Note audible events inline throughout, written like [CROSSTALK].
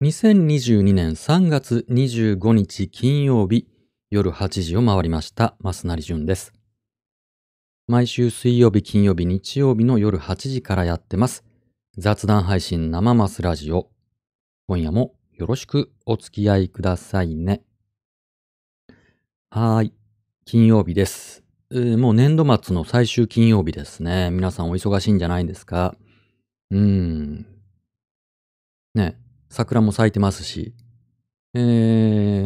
2022年3月25日金曜日夜8時を回りました、増成淳です。毎週水曜日、金曜日、日曜日の夜8時からやってます。雑談配信生マスラジオ。今夜もよろしくお付き合いくださいね。はーい。金曜日です。えーもう年度末の最終金曜日ですね。皆さんお忙しいんじゃないですか？うーん。ね、桜も咲いてますし、え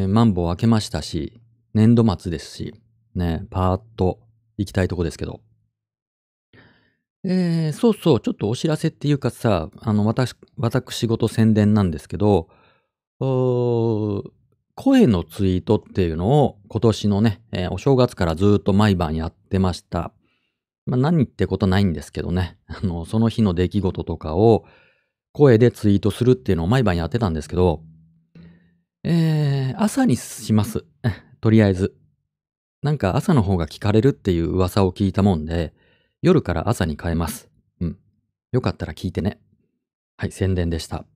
ー、マンボウ開けましたし、年度末ですし、ね、パーッと行きたいとこですけど。えー、そうそう、ちょっとお知らせっていうかさ、あの、私、私事宣伝なんですけど、声のツイートっていうのを今年のね、えーお正月からずっと毎晩やってました。まあ何ってことないんですけどね、あの、その日の出来事とかを声でツイートするっていうのを毎晩やってたんですけど、えー、朝にします。[LAUGHS] とりあえず。なんか朝の方が聞かれるっていう噂を聞いたもんで、夜から朝に変えます。うん。よかったら聞いてね。はい、宣伝でした。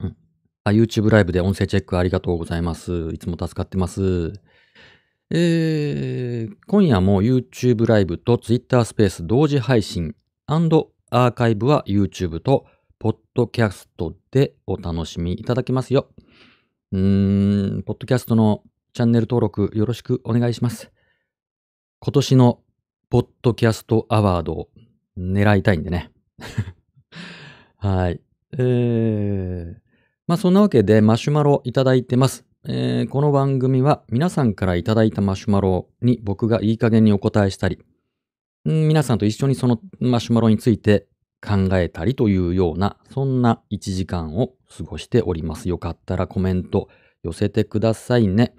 うん。あ、YouTube ライブで音声チェックありがとうございます。いつも助かってます。えー、今夜も YouTube ライブと Twitter スペース同時配信アーカイブは YouTube とポッドキャストでお楽しみいただけますよ。うーん、ポッドキャストのチャンネル登録よろしくお願いします。今年のポッドキャストアワードを狙いたいんでね。[LAUGHS] はい。えー、まあそんなわけでマシュマロいただいてます。えーこの番組は皆さんからいただいたマシュマロに僕がいい加減にお答えしたり、皆さんと一緒にそのマシュマロについて考えたりというような、そんな1時間を過ごしております。よかったらコメント寄せてくださいね。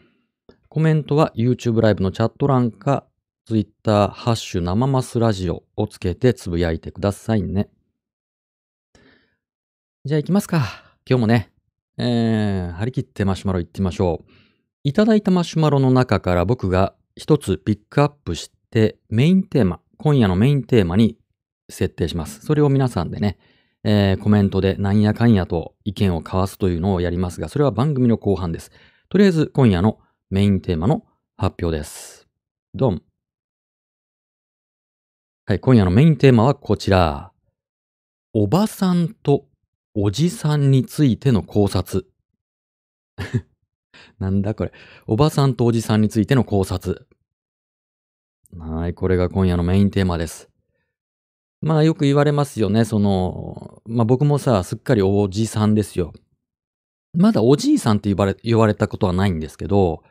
コメントは YouTube ライブのチャット欄か Twitter ハッシュ生マスラジオをつけてつぶやいてくださいね。じゃあ行きますか。今日もね、えー、張り切ってマシュマロ行ってみましょう。いただいたマシュマロの中から僕が一つピックアップしてメインテーマ、今夜のメインテーマに設定します。それを皆さんでね、えーコメントでなんやかんやと意見を交わすというのをやりますが、それは番組の後半です。とりあえず今夜のメインテーマの発表です。ドン。はい、今夜のメインテーマはこちら。おばさんとおじさんについての考察。[LAUGHS] なんだこれ。おばさんとおじさんについての考察。はい、これが今夜のメインテーマです。まあよく言われますよね。その、まあ僕もさ、すっかりおじさんですよ。まだおじいさんって言われ、言われたことはないんですけど、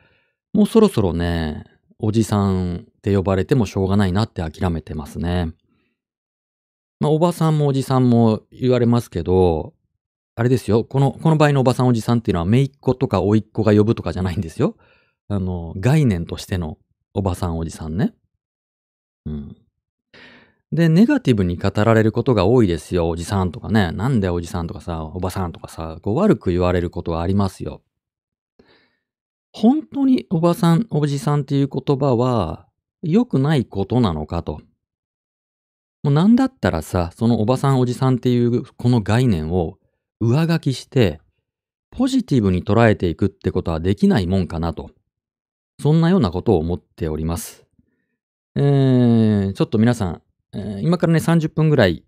もうそろそろね、おじさんって呼ばれてもしょうがないなって諦めてますね。まあおばさんもおじさんも言われますけど、あれですよ。この、この場合のおばさんおじさんっていうのは、姪っ子とか甥っ子が呼ぶとかじゃないんですよ。あの、概念としてのおばさんおじさんね。うん。で、ネガティブに語られることが多いですよ。おじさんとかね。なんだよおじさんとかさ、おばさんとかさ、こう悪く言われることがありますよ。本当におばさん、おじさんっていう言葉は良くないことなのかと。もうなんだったらさ、そのおばさん、おじさんっていうこの概念を上書きして、ポジティブに捉えていくってことはできないもんかなと。そんなようなことを思っております。えー、ちょっと皆さん、えー今からね30分ぐらい、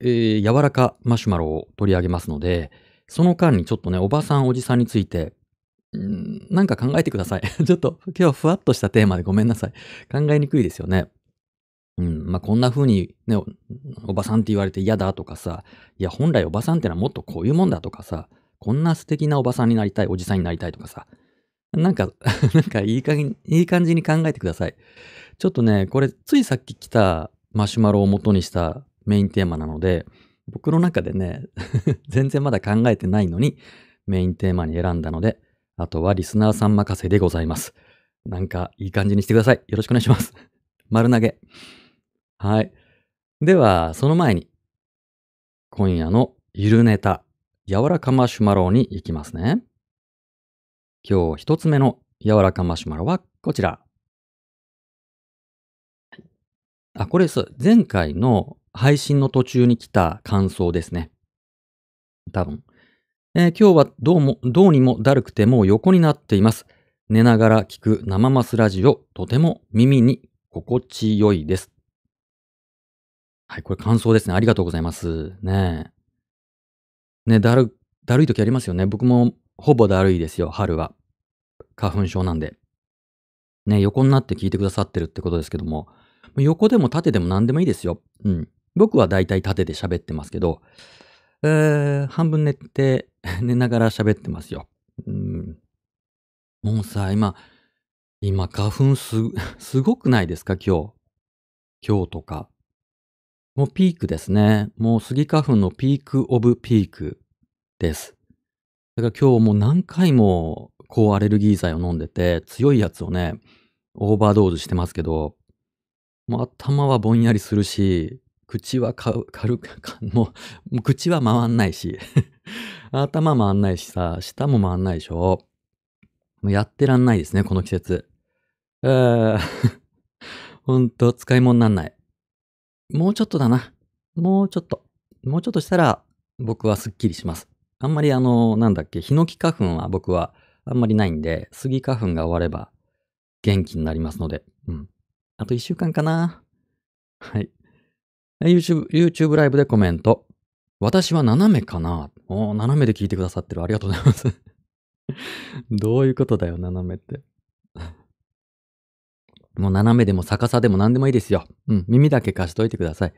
えー柔らかマシュマロを取り上げますので、その間にちょっとね、おばさん、おじさんについて、なんか考えてください。[LAUGHS] ちょっと今日はふわっとしたテーマでごめんなさい。考えにくいですよね。うん、まあ、こんな風にねお、ばさんって言われて嫌だとかさ、いや、本来おばさんってのはもっとこういうもんだとかさ、こんな素敵なおばさんになりたい、おじさんになりたいとかさ、なんか、[LAUGHS] なんかいい加減、いい感じに考えてください。ちょっとね、これ、ついさっき来たマシュマロを元にしたメインテーマなので、僕の中でね、[LAUGHS] 全然まだ考えてないのに、メインテーマに選んだので、あとはリスナーさん任せでございます。なんか、いい感じにしてください。よろしくお願いします。丸投げ。はい。では、その前に、今夜のゆるネタ、柔らかマシュマロに行きますね。今日一つ目の柔らかマシュマロはこちら。あ、これさ、前回の配信の途中に来た感想ですね。多分。えー今日はどうも、どうにもだるくてもう横になっています。寝ながら聞く生マスラジオ、とても耳に心地よいです。はい、これ感想ですね。ありがとうございます。ねえ。ね、だる、だるい時ありますよね。僕もほぼだるいですよ、春は。花粉症なんで。ね、横になって聞いてくださってるってことですけども、横でも縦でも何でもいいですよ。うん。僕はだいたい縦で喋ってますけど、えー、半分寝て、[LAUGHS] 寝ながら喋ってますよ。うん。もうさ、今、今花粉す、[LAUGHS] すごくないですか？今日。今日とか。もうピークですね。もうスギ花粉のピークオブピークです。だから今日もう何回も抗アレルギー剤を飲んでて、強いやつをね、オーバードーズしてますけど、もう頭はぼんやりするし、口はか軽く、もう、口は回んないし、[LAUGHS] 頭回んないしさ、舌も回んないでしょ。もうやってらんないですね、この季節。えー、[LAUGHS] ほんと使い物になんない。もうちょっとだな。もうちょっと。もうちょっとしたら僕はスッキリします。あんまりあの、なんだっけ、ヒノキ花粉は僕はあんまりないんで、スギ花粉が終われば元気になりますので。うん。あと一週間かな。はい。YouTube、YouTube ライブでコメント。私は斜めかなお斜めで聞いてくださってる。ありがとうございます。[LAUGHS] どういうことだよ、斜めって。[LAUGHS] もう斜めでも逆さでも何でもいいですよ。うん、耳だけ貸しといてください。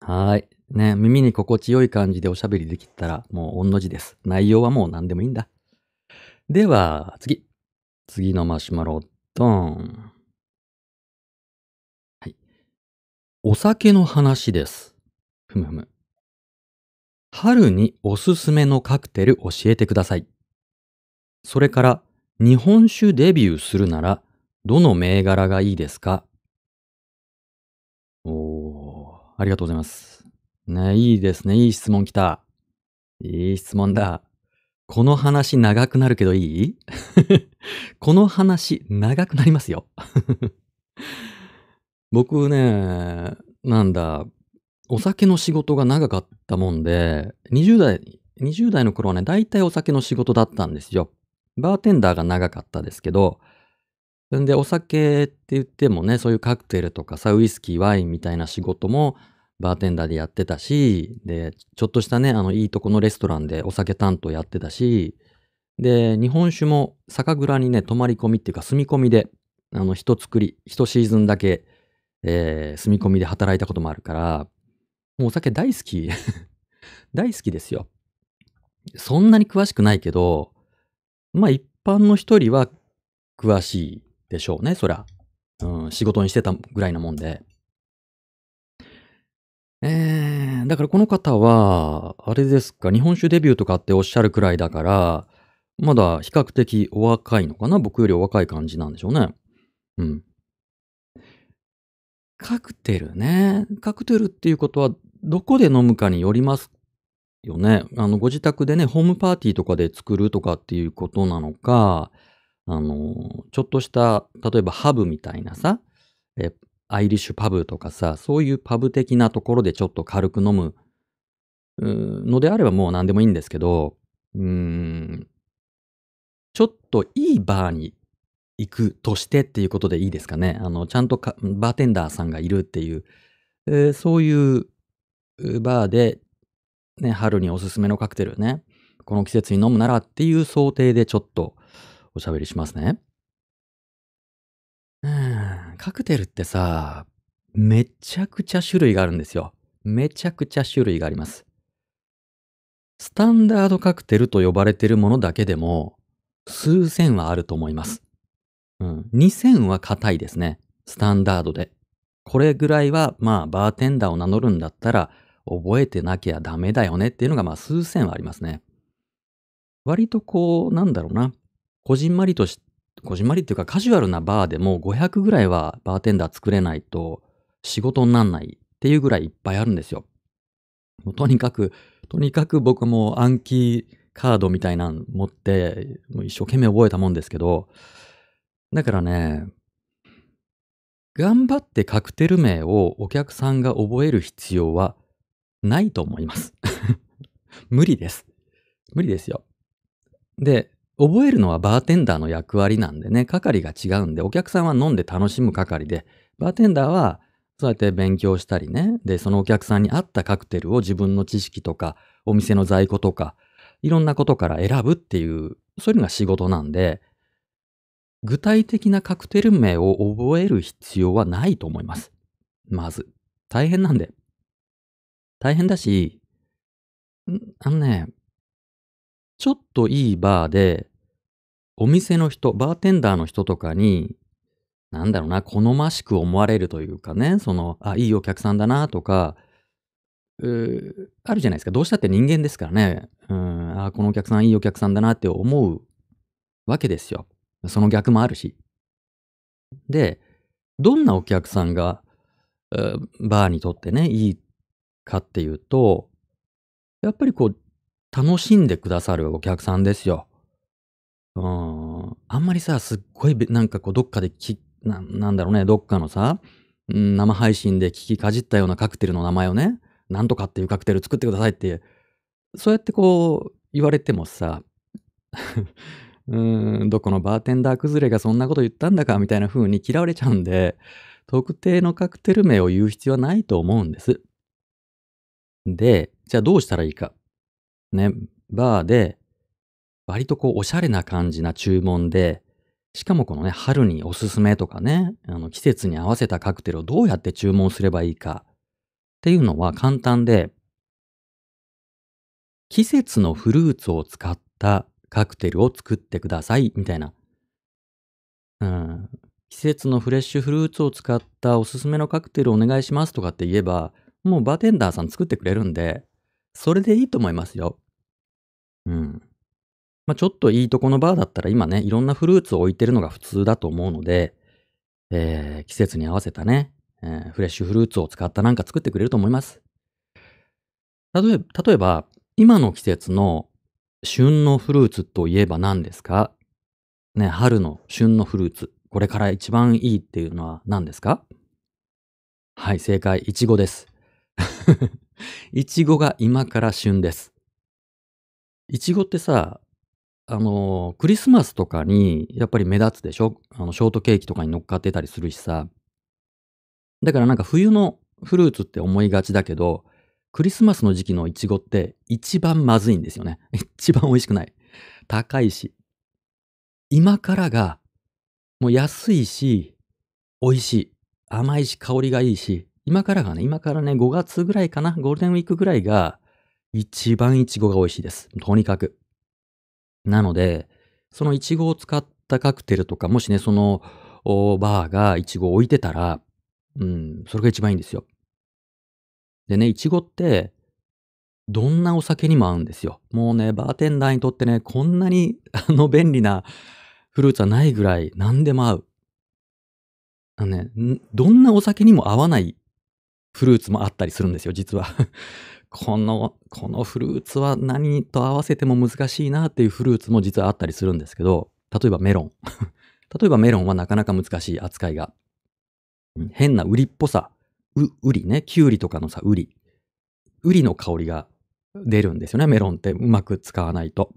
はい。ね、耳に心地よい感じでおしゃべりできたら、もう御の字です。内容はもう何でもいいんだ。では、次。次のマシュマロ、ドーン。お酒の話です。ふむふむ。春におすすめのカクテル教えてください。それから、日本酒デビューするなら、どの銘柄がいいですか？おー、ありがとうございます。ね、いいですね。いい質問来た。いい質問だ。この話長くなるけどいい？[LAUGHS] この話長くなりますよ。僕ね、なんだ、お酒の仕事が長かったもんで、20代、20代の頃はね、大体お酒の仕事だったんですよ。バーテンダーが長かったですけど、んで、お酒って言ってもね、そういうカクテルとかさ、ウイスキー、ワインみたいな仕事もバーテンダーでやってたし、で、ちょっとしたね、あの、いいとこのレストランでお酒担当やってたし、で、日本酒も酒蔵にね、泊まり込みっていうか、住み込みで、あの、一作り、一シーズンだけ、えー住み込みで働いたこともあるから、もうお酒大好き。[LAUGHS] 大好きですよ。そんなに詳しくないけど、まあ一般の一人は詳しいでしょうね、そりゃ。うん、仕事にしてたぐらいなもんで。えー、だからこの方は、あれですか、日本酒デビューとかっておっしゃるくらいだから、まだ比較的お若いのかな僕よりお若い感じなんでしょうね。うん。カクテルね。カクテルっていうことは、どこで飲むかによりますよね。あの、ご自宅でね、ホームパーティーとかで作るとかっていうことなのか、あの、ちょっとした、例えばハブみたいなさ、え、アイリッシュパブとかさ、そういうパブ的なところでちょっと軽く飲むのであればもう何でもいいんですけど、うーん、ちょっといいバーに行くとしてっていうことでいいですかね。あの、ちゃんとバーテンダーさんがいるっていう、えーそういうバーで、ね、春におすすめのカクテルね、この季節に飲むならっていう想定でちょっとおしゃべりしますね。うん、カクテルってさ、めちゃくちゃ種類があるんですよ。めちゃくちゃ種類があります。スタンダードカクテルと呼ばれているものだけでも、数千はあると思います。うん。2000は硬いですね。スタンダードで。これぐらいは、まあ、バーテンダーを名乗るんだったら、覚えてなきゃダメだよねっていうのが、まあ、数千はありますね。割とこう、なんだろうな。こじんまりとし、こじんまりっていうかカジュアルなバーでも500ぐらいはバーテンダー作れないと仕事になんないっていうぐらいいっぱいあるんですよ。とにかく、とにかく僕も暗記カードみたいなの持って、一生懸命覚えたもんですけど、だからね、頑張ってカクテル名をお客さんが覚える必要はないと思います。[LAUGHS] 無理です。無理ですよ。で、覚えるのはバーテンダーの役割なんでね、係が違うんで、お客さんは飲んで楽しむ係で、バーテンダーはそうやって勉強したりね、で、そのお客さんに合ったカクテルを自分の知識とか、お店の在庫とか、いろんなことから選ぶっていう、そういうのが仕事なんで、具体的なカクテル名を覚える必要はないと思います。まず。大変なんで。大変だし、あのね、ちょっといいバーで、お店の人、バーテンダーの人とかに、なんだろうな、好ましく思われるというかね、その、あ、いいお客さんだなとか、うあるじゃないですか。どうしたって人間ですからね。うん、あ、このお客さんいいお客さんだなって思うわけですよ。その逆もあるし。で、どんなお客さんが、バーにとってね、いいかっていうと、やっぱりこう、楽しんでくださるお客さんですよ。うん。あんまりさ、すっごいなんかこう、どっかでき、ななんだろうね、どっかのさ、生配信で聞きかじったようなカクテルの名前をね、なんとかっていうカクテル作ってくださいって、そうやってこう、言われてもさ、うーん、どこのバーテンダー崩れがそんなこと言ったんだかみたいな風に嫌われちゃうんで、特定のカクテル名を言う必要はないと思うんです。で、じゃあどうしたらいいか。ね、バーで、割とこう、おしゃれな感じな注文で、しかもこのね、春におすすめとかね、あの季節に合わせたカクテルをどうやって注文すればいいかっていうのは簡単で、季節のフルーツを使ったカクテルを作ってくださいみたいな。うん。季節のフレッシュフルーツを使ったおすすめのカクテルお願いしますとかって言えば、もうバーテンダーさん作ってくれるんで、それでいいと思いますよ。うん。まあ、ちょっといいとこのバーだったら今ね、いろんなフルーツを置いてるのが普通だと思うので、えー、季節に合わせたね、えー、フレッシュフルーツを使ったなんか作ってくれると思います。例え、例えば今の季節の旬のフルーツといえば何ですか？ね、春の旬のフルーツ。これから一番いいっていうのは何ですか？はい、正解。いちごです。いちごが今から旬です。いちごってさ、あの、クリスマスとかにやっぱり目立つでしょ？あの、ショートケーキとかに乗っかってたりするしさ。だからなんか冬のフルーツって思いがちだけど、クリスマスの時期のイチゴって一番まずいんですよね。[LAUGHS] 一番美味しくない。高いし。今からが、もう安いし、美味しい。甘いし、香りがいいし、今からがね、今からね、5月ぐらいかな、ゴールデンウィークぐらいが、一番イチゴが美味しいです。とにかく。なので、そのイチゴを使ったカクテルとか、もしね、そのバーがイチゴを置いてたら、うん、それが一番いいんですよ。でね、イチゴって、どんなお酒にも合うんですよ。もうね、バーテンダーにとってね、こんなに、あの、便利なフルーツはないぐらい、何でも合う。あのね、どんなお酒にも合わないフルーツもあったりするんですよ、実は。[LAUGHS] この、このフルーツは何と合わせても難しいなっていうフルーツも実はあったりするんですけど、例えばメロン。[LAUGHS] 例えばメロンはなかなか難しい扱いが。変なウリっぽさ。う、ウリね。キュウリとかのさ、ウリ。ウリの香りが出るんですよね。メロンってうまく使わないと。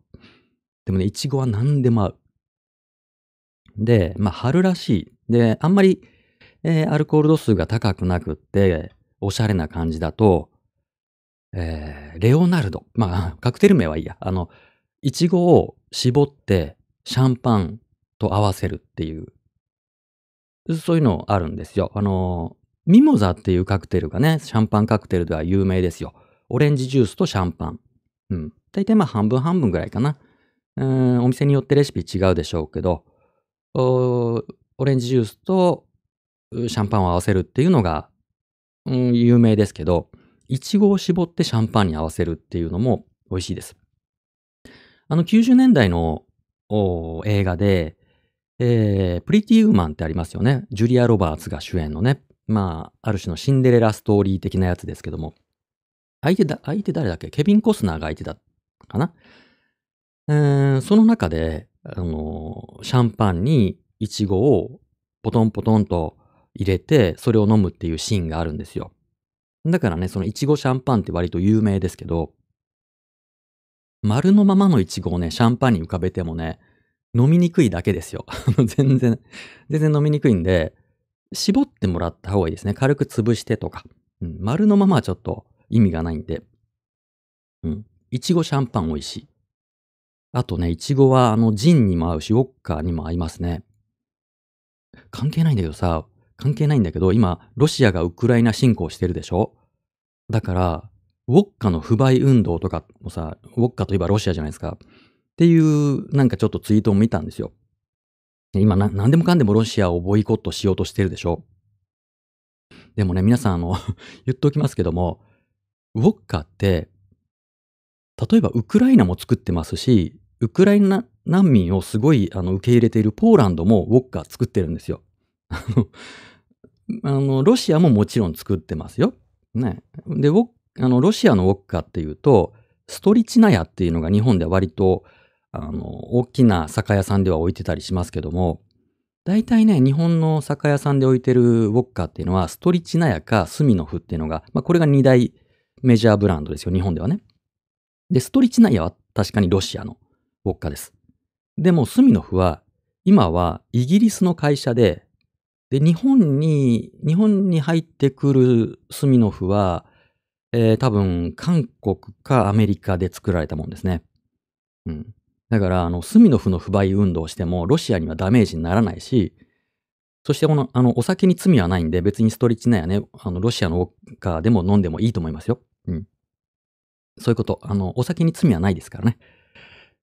でもね、イチゴは何でも合う。で、まあ、春らしい。で、あんまり、えー、アルコール度数が高くなくって、おしゃれな感じだと、えー、レオナルド。まあ、[LAUGHS] カクテル名はいいや。あの、イチゴを絞って、シャンパンと合わせるっていう、そういうのあるんですよ。あの、ミモザっていうカクテルがね、シャンパンカクテルでは有名ですよ。オレンジジュースとシャンパン。うん。大体まあ半分半分ぐらいかな。うん、お店によってレシピ違うでしょうけど、オレンジジュースとシャンパンを合わせるっていうのが、うん、有名ですけど、イチゴを絞ってシャンパンに合わせるっていうのも美味しいです。あの90年代の映画で、えー、プリティウーマンってありますよね。ジュリア・ロバーツが主演のね。まあ、ある種のシンデレラストーリー的なやつですけども、相手だ、相手誰だっけ？ケビン・コスナーが相手だかな？えー、その中で、あの、シャンパンにイチゴをポトンポトンと入れて、それを飲むっていうシーンがあるんですよ。だからね、そのイチゴシャンパンって割と有名ですけど、丸のままのイチゴをね、シャンパンに浮かべてもね、飲みにくいだけですよ。[LAUGHS] 全然、全然飲みにくいんで、絞ってもらった方がいいですね。軽く潰してとか。うん、丸のままはちょっと意味がないんで。うん。いちごシャンパン美味しい。あとね、いちごはあのジンにも合うし、ウォッカーにも合いますね。関係ないんだけどさ、関係ないんだけど、今、ロシアがウクライナ侵攻してるでしょ？だから、ウォッカの不買運動とかもさ、ウォッカといえばロシアじゃないですか。っていう、なんかちょっとツイートを見たんですよ。今な、何でもかんでもロシアをボイコットしようとしてるでしょ？でもね、皆さん、あの [LAUGHS] 言っておきますけども、ウォッカって、例えばウクライナも作ってますし、ウクライナ難民をすごいあの受け入れているポーランドもウォッカ作ってるんですよ。あの、[LAUGHS] ロシアももちろん作ってますよ。ね。で、あの、ロシアのウォッカっていうと、ストリチナヤっていうのが日本では割とあの、大きな酒屋さんでは置いてたりしますけども、大体ね、日本の酒屋さんで置いてるウォッカっていうのは、ストリチナヤかスミノフっていうのが、まあ、これが2大メジャーブランドですよ、日本ではね。で、ストリチナヤは確かにロシアのウォッカです。でも、スミノフは、今はイギリスの会社で、で、日本に、日本に入ってくるスミノフは、えー、多分、韓国かアメリカで作られたもんですね。うん。だから、あの、スミノフの不買運動をしても、ロシアにはダメージにならないし、そしてこの、あの、お酒に罪はないんで、別にストリッチナやね、あの、ロシアのウォッカでも飲んでもいいと思いますよ。うん。そういうこと。あの、お酒に罪はないですからね。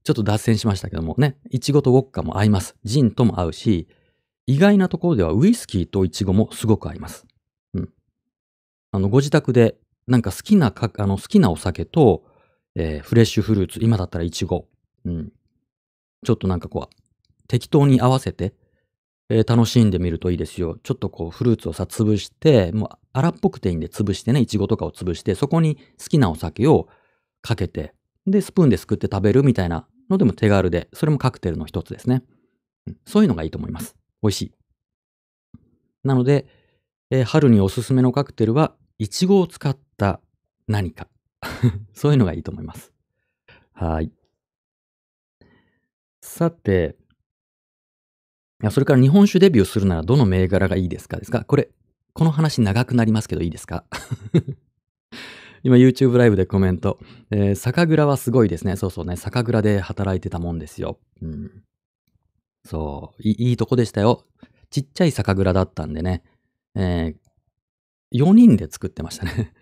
ちょっと脱線しましたけどもね、イチゴとウォッカも合います。ジンとも合うし、意外なところではウイスキーとイチゴもすごく合います。うん。あの、ご自宅で、なんか好きなか、あの、好きなお酒と、えー、フレッシュフルーツ、今だったらイチゴ、うん。ちょっとなんかこう、適当に合わせて、えー、楽しんでみるといいですよ。ちょっとこう、フルーツをさ、潰して、もう荒っぽくていいんで潰してね、いちごとかを潰して、そこに好きなお酒をかけて、で、スプーンですくって食べるみたいなのでも手軽で、それもカクテルの一つですね。そういうのがいいと思います。美味しい。なので、えー、春におすすめのカクテルは、いちごを使った何か。[LAUGHS] そういうのがいいと思います。はい。さて、それから日本酒デビューするならどの銘柄がいいですかですか？これ、この話長くなりますけどいいですか？[LAUGHS] 今 YouTube ライブでコメント。えー、酒蔵はすごいですね。そうそうね。酒蔵で働いてたもんですよ。うん。そう。いいいとこでしたよ。ちっちゃい酒蔵だったんでね。えー、4人で作ってましたね。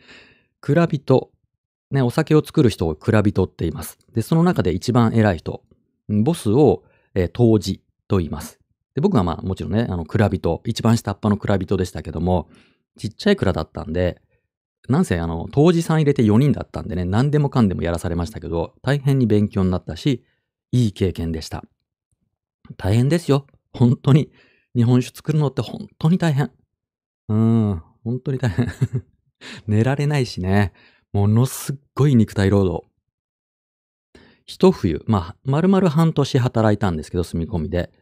蔵人。ね、お酒を作る人を蔵人って言います。で、その中で一番偉い人。ボスを、えー、当時と言います。で僕はまあもちろんね、あの、蔵人、一番下っ端の蔵人でしたけども、ちっちゃい蔵だったんで、なんせあの、当時さん入れて4人だったんでね、何でもかんでもやらされましたけど、大変に勉強になったし、いい経験でした。大変ですよ。本当に。日本酒作るのって本当に大変。うん、本当に大変。[LAUGHS] 寝られないしね。ものすっごい肉体労働。一冬、まあ、丸々半年働いたんですけど、住み込みで。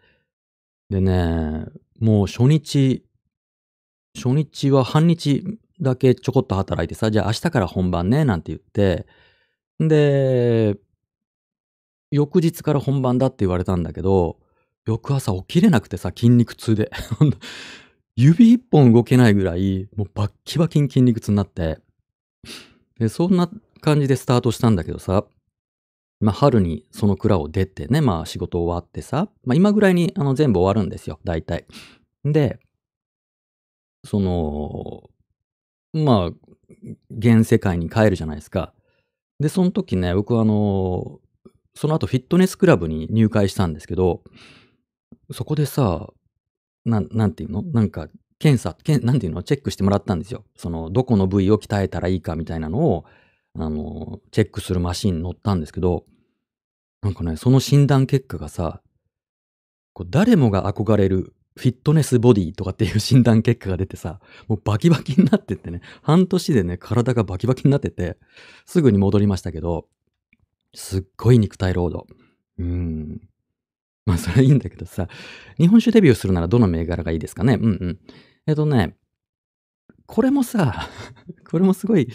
でね、もう初日、初日は半日だけちょこっと働いてさ、じゃあ明日から本番ね、なんて言って、で、翌日から本番だって言われたんだけど、翌朝起きれなくてさ、筋肉痛で。[LAUGHS] 指一本動けないぐらい、もうバッキバキに筋肉痛になって、で、そんな感じでスタートしたんだけどさ、まあ、春にその蔵を出てね、まあ、仕事終わってさ、まあ、今ぐらいにあの全部終わるんですよ、大体。で、その、まあ、現世界に帰るじゃないですか。で、その時ね、僕はあの、その後フィットネスクラブに入会したんですけど、そこでさ、な、なんていうの？なんか、検査、なんていうの？チェックしてもらったんですよ。その、どこの部位を鍛えたらいいかみたいなのを、あの、チェックするマシン乗ったんですけど、なんかね、その診断結果がさ、こう誰もが憧れるフィットネスボディとかっていう診断結果が出てさ、もうバキバキになってってね、半年でね、体がバキバキになってて、すぐに戻りましたけど、すっごい肉体労働。うん。まあ、それはいいんだけどさ、日本酒デビューするならどの銘柄がいいですかね？うんうん。えっとね、これもさ、これもすごい、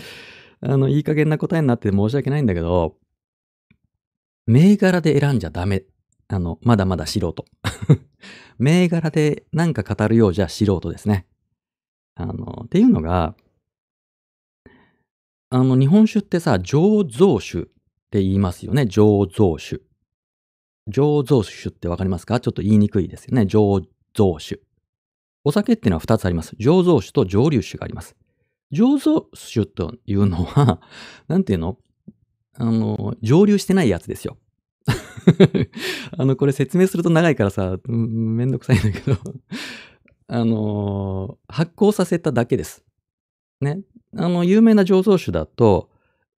あの、いい加減な答えになって申し訳ないんだけど、銘柄で選んじゃダメ。あの、まだまだ素人。[LAUGHS] 銘柄でなんか語るようじゃ素人ですね。あの、っていうのが、あの、日本酒ってさ、醸造酒って言いますよね。醸造酒。醸造酒ってわかりますか？ちょっと言いにくいですよね。醸造酒。お酒っていうのは2つあります。醸造酒と蒸留酒があります。醸造酒というのは、[LAUGHS] なんていうの？あの、蒸留してないやつですよ。[LAUGHS] あの、これ説明すると長いからさ、めんどくさいんだけど [LAUGHS] あの、発酵させただけです。ね。あの、有名な醸造酒だと、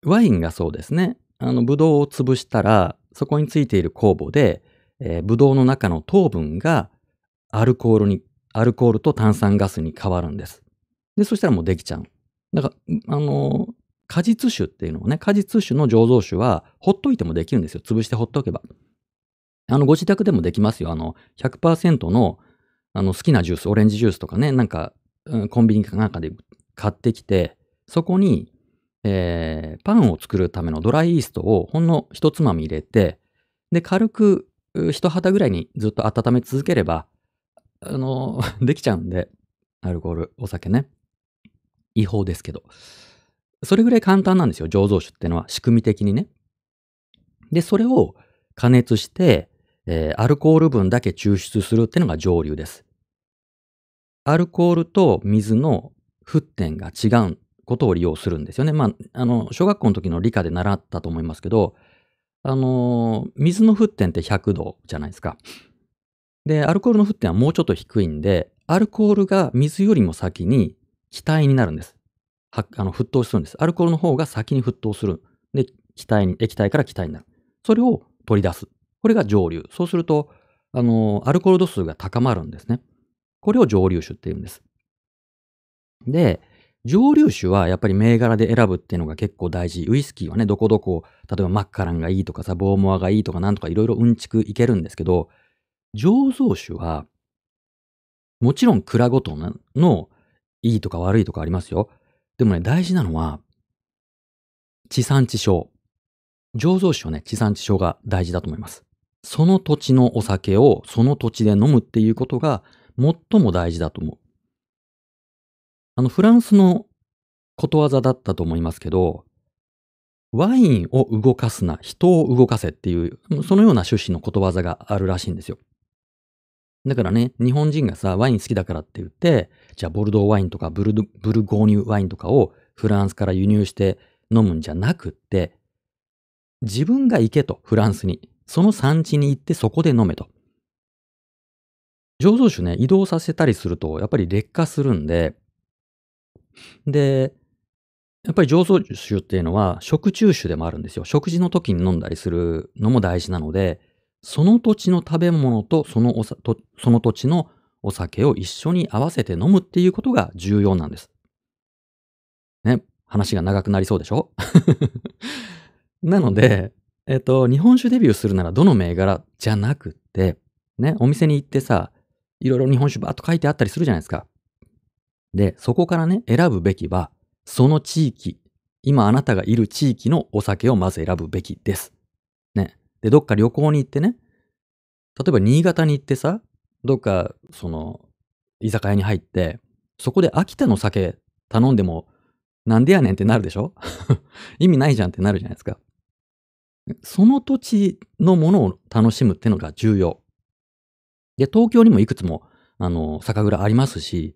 ワインがそうですね。あの、ブドウを潰したら、そこについている酵母で、えー、ブドウの中の糖分がアルコールに、アルコールと炭酸ガスに変わるんです。で、そしたらもうできちゃう。だから、あの、果実酒っていうのをね、果実酒の醸造酒は、ほっといてもできるんですよ。潰してほっとけば。あの、ご自宅でもできますよ。あの、100%の、あの、好きなジュース、オレンジジュースとかね、なんか、うん、コンビニかなんかで買ってきて、そこに、えー、パンを作るためのドライイーストをほんの一つまみ入れて、で、軽く一肌ぐらいにずっと温め続ければ、あの、[LAUGHS] できちゃうんで、アルコール、お酒ね。違法ですけど。それぐらい簡単なんですよ、醸造酒っていうのは、仕組み的にね。で、それを加熱して、えー、アルコール分だけ抽出するっていうのが蒸留です。アルコールと水の沸点が違うことを利用するんですよね。まあ、あの、小学校の時の理科で習ったと思いますけど、あの、水の沸点って100度じゃないですか。で、アルコールの沸点はもうちょっと低いんで、アルコールが水よりも先に気体になるんです。はあの沸騰するんです。アルコールの方が先に沸騰する。で、気体に、液体から気体になる。それを取り出す。これが蒸留。そうすると、あの、アルコール度数が高まるんですね。これを蒸留酒って言うんです。で、蒸留酒はやっぱり銘柄で選ぶっていうのが結構大事。ウイスキーはね、どこどこ、例えばマッカランがいいとかさ、ボーモアがいいとかなんとかいろいろうんちくいけるんですけど、醸造酒は、もちろん蔵ごとのいいとか悪いとかありますよ。でもね、大事なのは、地産地消。醸造酒はね、地産地消が大事だと思います。その土地のお酒をその土地で飲むっていうことが最も大事だと思う。あの、フランスのことわざだったと思いますけど、ワインを動かすな、人を動かせっていう、そのような趣旨のことわざがあるらしいんですよ。だからね、日本人がさ、ワイン好きだからって言って、じゃあボルドーワインとかブルブルゴーニュワインとかをフランスから輸入して飲むんじゃなくって、自分が行けと、フランスに。その産地に行ってそこで飲めと。醸造酒ね、移動させたりすると、やっぱり劣化するんで、で、やっぱり醸造酒っていうのは食中酒でもあるんですよ。食事の時に飲んだりするのも大事なので、その土地の食べ物とそのおさとその土地のお酒を一緒に合わせて飲むっていうことが重要なんです。ね、話が長くなりそうでしょ？[LAUGHS] なので、えっと、日本酒デビューするならどの銘柄じゃなくって、ね、お店に行ってさ、いろいろ日本酒ばーっと書いてあったりするじゃないですか。で、そこからね、選ぶべきは、その地域、今あなたがいる地域のお酒をまず選ぶべきです。ね。で、どっか旅行に行ってね、例えば新潟に行ってさ、どっか、その、居酒屋に入って、そこで秋田の酒頼んでも、なんでやねんってなるでしょ？[LAUGHS] 意味ないじゃんってなるじゃないですか。その土地のものを楽しむってのが重要。で、東京にもいくつも、あの、酒蔵ありますし、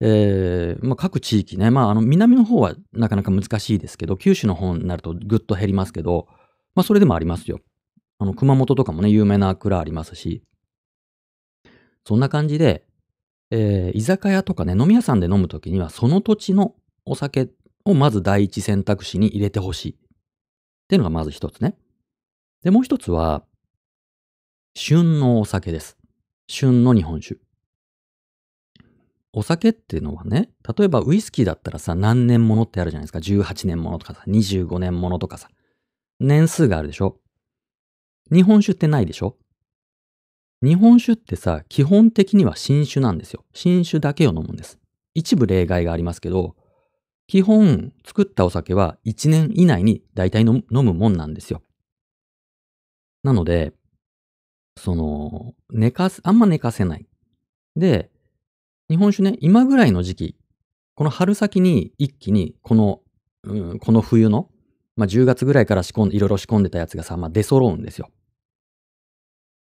えー、まあ、各地域ね、まあ、あの、南の方はなかなか難しいですけど、九州の方になるとぐっと減りますけど、まあ、それでもありますよ。あの、熊本とかもね、有名な蔵ありますし、そんな感じで、えー、居酒屋とかね、飲み屋さんで飲むときには、その土地のお酒をまず第一選択肢に入れてほしい。っていうのがまず一つね。で、もう一つは、旬のお酒です。旬の日本酒。お酒っていうのはね、例えばウイスキーだったらさ、何年ものってあるじゃないですか。18年ものとかさ、25年ものとかさ。年数があるでしょ？日本酒ってないでしょ？日本酒ってさ、基本的には新酒なんですよ。新酒だけを飲むんです。一部例外がありますけど、基本作ったお酒は1年以内に大体飲むもんなんですよ。なので、その、寝かす、あんま寝かせない。で、日本酒ね、今ぐらいの時期、この春先に一気にこの、うん、この冬の、まあ、10月ぐらいから仕込んでいろいろ仕込んでたやつがさ、まあ、出揃うんですよ。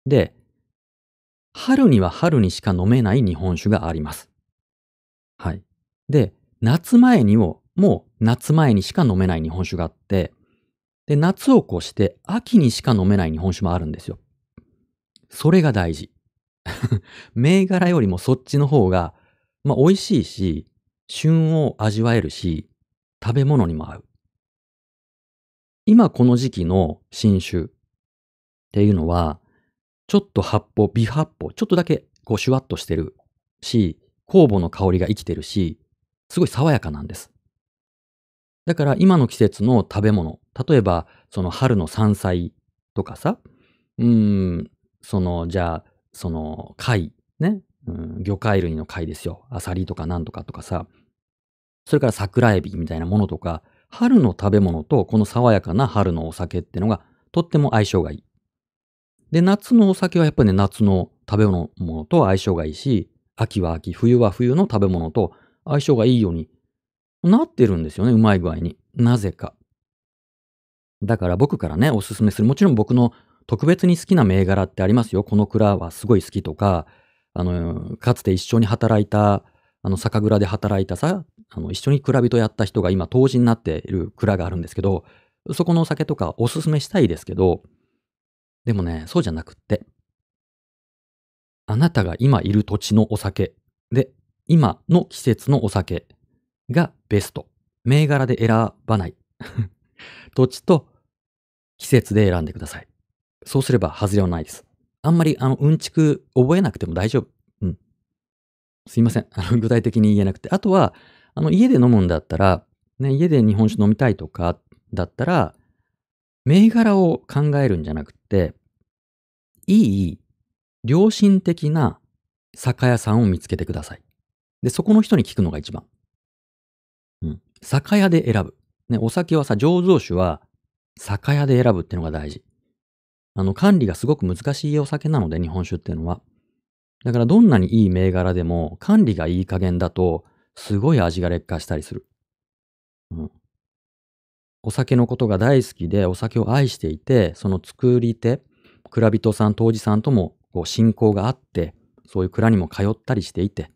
で、春には春にしか飲めない日本酒があります。はい。で、夏前にも、もう夏前にしか飲めない日本酒があって、で、夏を越して秋にしか飲めない日本酒もあるんですよ。それが大事。[LAUGHS] 銘柄よりもそっちの方が、まあ美味しいし、旬を味わえるし、食べ物にも合う。今この時期の新酒っていうのは、ちょっと発泡、微発泡、ちょっとだけこうシュワッとしてるし、酵母の香りが生きてるし、すごい爽やかなんです。だから今の季節の食べ物、例えばその春の山菜とかさ、うーん、その、じゃあ、その貝、ね、うん、魚介類の貝ですよ。アサリとかなんとかとかさ、それから桜エビみたいなものとか、春の食べ物とこの爽やかな春のお酒ってのがとっても相性がいい。で、夏のお酒はやっぱりね、夏の食べ物と相性がいいし、秋は秋、冬は冬の食べ物と相性がいいようになってるんですよね、うまい具合に。なぜか。だから僕からね、おすすめする。もちろん僕の特別に好きな銘柄ってありますよ。この蔵はすごい好きとか、あの、かつて一緒に働いた、あの、酒蔵で働いたさ、あの、一緒に蔵人やった人が今、当時になっている蔵があるんですけど、そこのお酒とかおすすめしたいですけど、でもね、そうじゃなくって、あなたが今いる土地のお酒で、今の季節のお酒がベスト。銘柄で選ばない。[LAUGHS] 土地と季節で選んでください。そうすれば外れはないです。あんまり、あの、うんちく覚えなくても大丈夫。うん。すいません。あの、具体的に言えなくて。あとは、あの、家で飲むんだったら、ね、家で日本酒飲みたいとかだったら、銘柄を考えるんじゃなくて、いい、良心的な酒屋さんを見つけてください。で、そこの人に聞くのが一番。うん。酒屋で選ぶ。ね、お酒はさ、醸造酒は酒屋で選ぶっていうのが大事。あの、管理がすごく難しいお酒なので、日本酒っていうのは。だからどんなにいい銘柄でも管理がいい加減だと、すごい味が劣化したりする。うん。お酒のことが大好きで、お酒を愛していて、その作り手、蔵人さん、当時さんともこう信仰があって、そういう蔵にも通ったりしていて、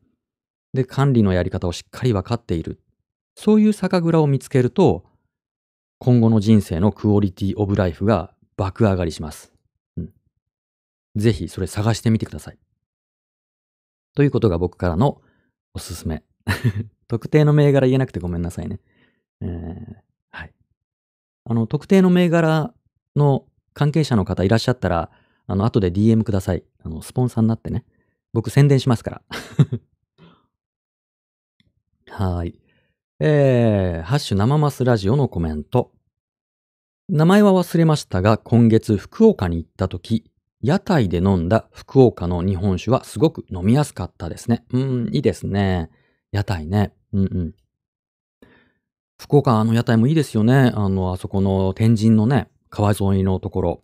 で、管理のやり方をしっかり分かっている。そういう酒蔵を見つけると、今後の人生のクオリティオブライフが爆上がりします。うん。ぜひそれ探してみてください。ということが僕からのおすすめ。[LAUGHS] 特定の銘柄言えなくてごめんなさいね。えー、はい。あの、特定の銘柄の関係者の方いらっしゃったら、あの、後で DM ください。あの、スポンサーになってね。僕宣伝しますから。[LAUGHS] はい。えー、ハッシュ生マスラジオのコメント。名前は忘れましたが、今月福岡に行った時、屋台で飲んだ福岡の日本酒はすごく飲みやすかったですね。うん、いいですね。屋台ね。うんうん。福岡あの屋台もいいですよね。あの、あそこの天神のね、川沿いのところ、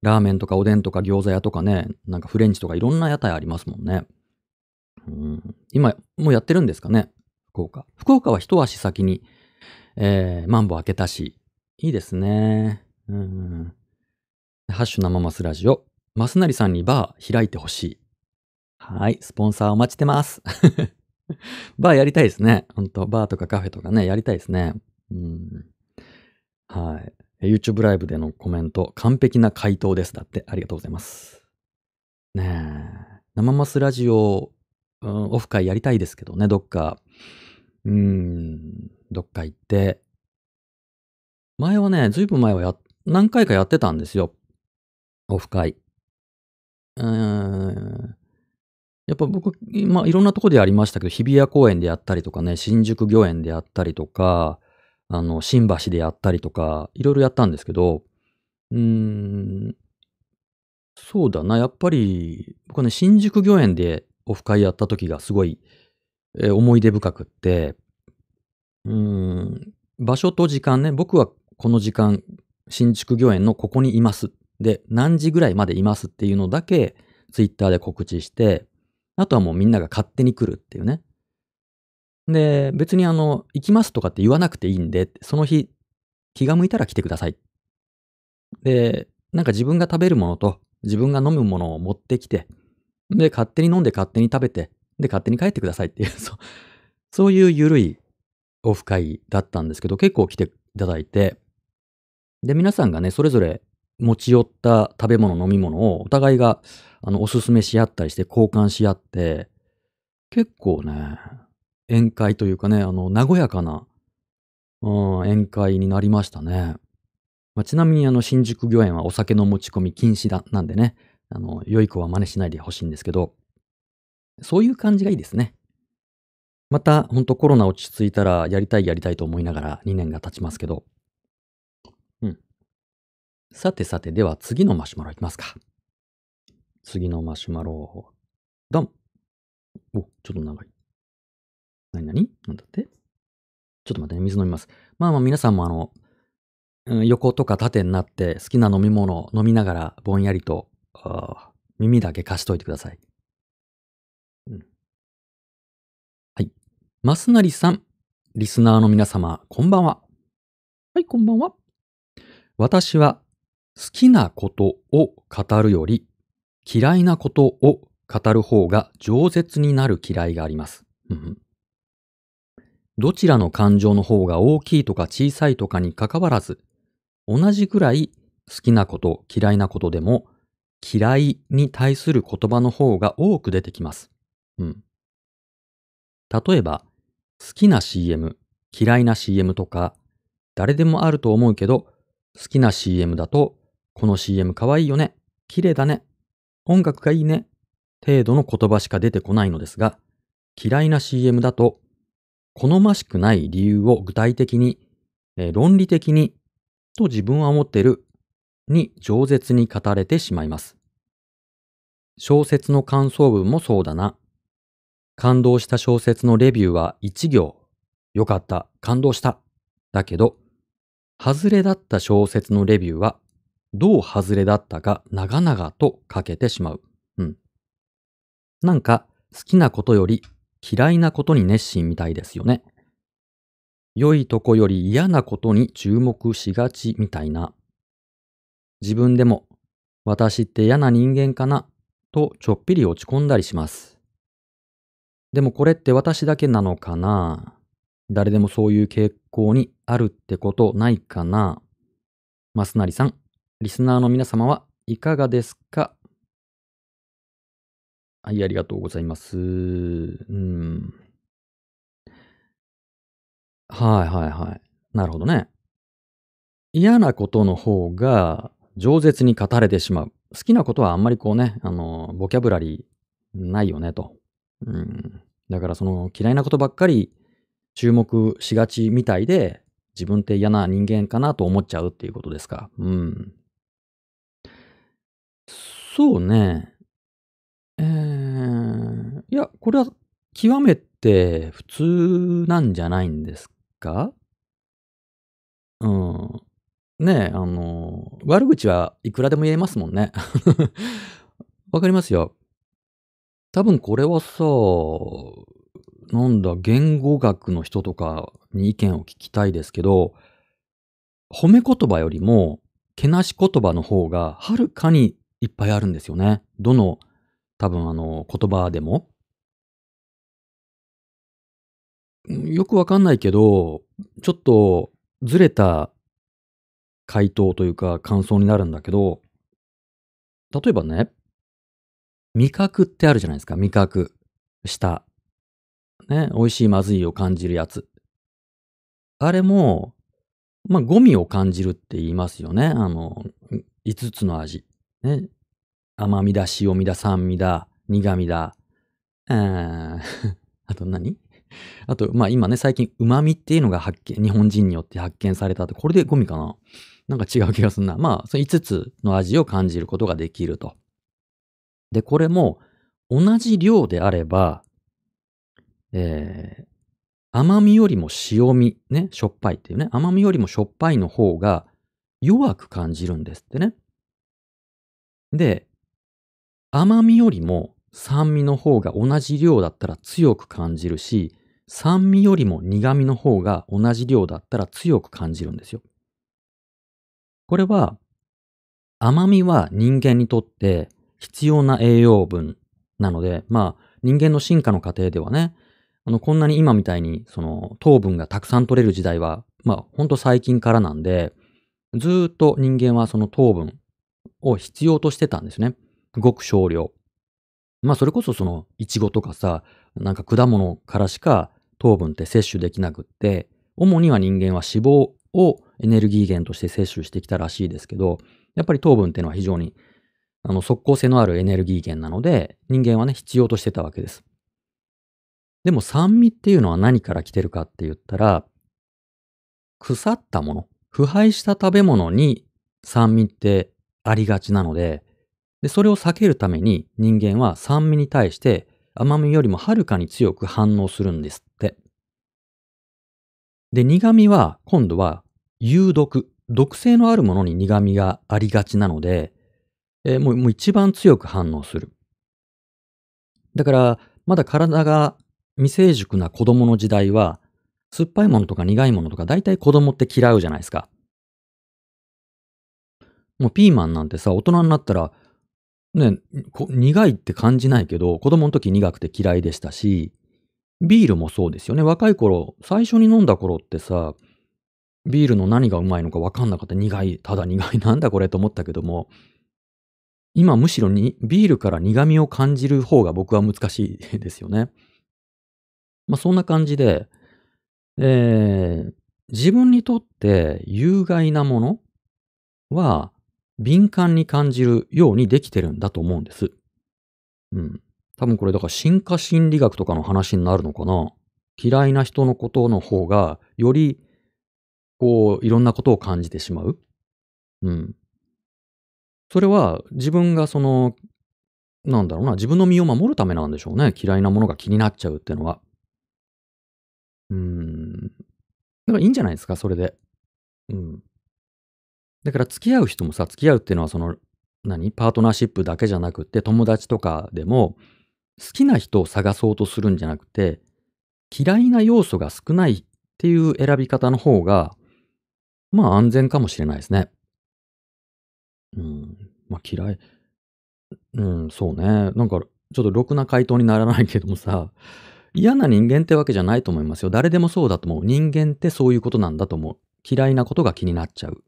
ラーメンとかおでんとか餃子屋とかね、なんかフレンチとかいろんな屋台ありますもんね。うん、今、もうやってるんですかね？福岡。福岡は一足先に、えー、マンボ開けたし、いいですね。うん。ハッシュ生マスラジオ。マスナリさんにバー開いてほしい。はい、スポンサーお待ちしてます。[LAUGHS] バーやりたいですね。本当バーとかカフェとかね、やりたいですね。うん。はい。YouTube ライブでのコメント、完璧な回答です。だって、ありがとうございます。ねえ。生マスラジオ、うん、オフ会やりたいですけどね、どっか。うん、どっか行って。前はね、ずいぶん前はや、何回かやってたんですよ。オフ会。うーん。やっぱ僕、まあ、いろんなとこでやりましたけど、日比谷公園でやったりとかね、新宿御苑でやったりとか、あの、新橋でやったりとか、いろいろやったんですけど、うーん、そうだな、やっぱり、僕はね、新宿御苑でオフ会やった時がすごい、えー、思い出深くって、うーん、場所と時間ね、僕はこの時間、新宿御苑のここにいます。で、何時ぐらいまでいますっていうのだけ、ツイッターで告知して、あとはもうみんなが勝手に来るっていうね。で、別にあの、行きますとかって言わなくていいんで、その日、気が向いたら来てください。で、なんか自分が食べるものと自分が飲むものを持ってきて、で、勝手に飲んで勝手に食べて、で、勝手に帰ってくださいっていう、[LAUGHS] そう、そういう緩いオフ会だったんですけど、結構来ていただいて、で、皆さんがね、それぞれ持ち寄った食べ物、飲み物をお互いが、あの、おすすめし合ったりして交換し合って、結構ね、宴会というかね、あの、和やかな、うん、宴会になりましたね。まあ、ちなみにあの、新宿御苑はお酒の持ち込み禁止だ、なんでね、あの、良い子は真似しないでほしいんですけど、そういう感じがいいですね。また、ほんとコロナ落ち着いたらやりたいやりたいと思いながら2年が経ちますけど。うん。さてさて、では次のマシュマロいきますか。次のマシュマロ、ドンお、ちょっと長い。なになになんだって？ちょっと待ってね、水飲みます。まあまあ皆さんもあの、横とか縦になって好きな飲み物を飲みながらぼんやりと耳だけ貸しといてください。うん、はい。マスナリさん、リスナーの皆様、こんばんは。はい、こんばんは。私は好きなことを語るより嫌いなことを語る方が饒舌になる嫌いがあります。どちらの感情の方が大きいとか小さいとかにかかわらず、同じくらい好きなこと、嫌いなことでも、嫌いに対する言葉の方が多く出てきます。うん。例えば、好きな CM、嫌いな CM とか、誰でもあると思うけど、好きな CM だと、この CM かわいいよね、綺麗だね、音楽がいいね、程度の言葉しか出てこないのですが、嫌いな CM だと、好ましくない理由を具体的に、えー、論理的にと自分は思ってるに饒舌に語れてしまいます。小説の感想文もそうだな。感動した小説のレビューは一行。よかった、感動した。だけど、外れだった小説のレビューは、どう外れだったか長々と書けてしまう。うん。なんか、好きなことより嫌いなことに熱心みたいですよね。良いとこより嫌なことに注目しがちみたいな。自分でも私って嫌な人間かなとちょっぴり落ち込んだりします。でもこれって私だけなのかな誰でもそういう傾向にあるってことないかなマスナリさん、リスナーの皆様はいかがですか？はい、ありがとうございます。うん。はいはいはい。なるほどね。嫌なことの方が饒舌に語れてしまう。好きなことはあんまりこうね、あの、ボキャブラリーないよねと。うん。だからその嫌いなことばっかり注目しがちみたいで、自分って嫌な人間かなと思っちゃうっていうことですか？うん。そうね。えー、いや、これは極めて普通なんじゃないんですか？うん。ねえ、あの、悪口はいくらでも言えますもんね。[LAUGHS] わかりますよ。多分これはさ、なんだ、言語学の人とかに意見を聞きたいですけど、褒め言葉よりも、けなし言葉の方がはるかにいっぱいあるんですよね。どの、多分あの、言葉でも。よくわかんないけど、ちょっとずれた回答というか感想になるんだけど、例えばね、味覚ってあるじゃないですか、味覚。舌。ね、美味しいまずいを感じるやつ。あれも、まあ、ゴミを感じるって言いますよね。あの、5つの味。ね。甘みだ、塩みだ、酸味だ、苦味だ。えー、[LAUGHS] あと何？あと、まあ今ね、最近、旨味っていうのが発見、日本人によって発見されたって、これでゴミかな？なんか違う気がするな。まあ、その5つの味を感じることができると。で、これも、同じ量であれば、えー、甘みよりも塩味、ね、しょっぱいっていうね、甘みよりもしょっぱいの方が弱く感じるんですってね。で、甘みよりも酸味の方が同じ量だったら強く感じるし、酸味よりも苦味の方が同じ量だったら強く感じるんですよ。これは、甘みは人間にとって必要な栄養分なので、まあ人間の進化の過程ではね、あの、こんなに今みたいにその糖分がたくさん取れる時代は、まあほんと最近からなんで、ずっと人間はその糖分を必要としてたんですね。ごく少量。まあそれこそその、いちごとかさ、なんか果物からしか糖分って摂取できなくって、主には人間は脂肪をエネルギー源として摂取してきたらしいですけど、やっぱり糖分っていうのは非常にあの即効性のあるエネルギー源なので、人間はね、必要としてたわけです。でも酸味っていうのは何から来てるかって言ったら、腐ったもの、腐敗した食べ物に酸味ってありがちなので、で、それを避けるために人間は酸味に対して甘みよりもはるかに強く反応するんですって。で、苦味は今度は有毒、毒性のあるものに苦味がありがちなので、えー、もうもう一番強く反応する。だから、まだ体が未成熟な子供の時代は、酸っぱいものとか苦いものとか大体子供って嫌うじゃないですか。もうピーマンなんてさ、大人になったらね、苦いって感じないけど、子供の時苦くて嫌いでしたし、ビールもそうですよね。若い頃、最初に飲んだ頃ってさ、ビールの何がうまいのか分かんなかった。苦い、ただ苦い、[LAUGHS] なんだこれと思ったけども、今むしろにビールから苦味を感じる方が僕は難しいですよね。まあそんな感じで、えー、自分にとって有害なものは敏感に感じるようにできてるんだと思うんです。うん。多分これだから進化心理学とかの話になるのかな。嫌いな人のことの方が、より、こう、いろんなことを感じてしまう。うん。それは自分がその、なんだろうな、自分の身を守るためなんでしょうね。嫌いなものが気になっちゃうっていうのは。うーん。だからいいんじゃないですか、それで。うん。だから付き合う人もさ、付き合うっていうのはその、何？パートナーシップだけじゃなくて友達とかでも好きな人を探そうとするんじゃなくて嫌いな要素が少ないっていう選び方の方がまあ安全かもしれないですね。うん。まあ嫌い。うん、そうね。なんかちょっとろくな回答にならないけどもさ嫌な人間ってわけじゃないと思いますよ。誰でもそうだと思う。人間ってそういうことなんだと思う。嫌いなことが気になっちゃう。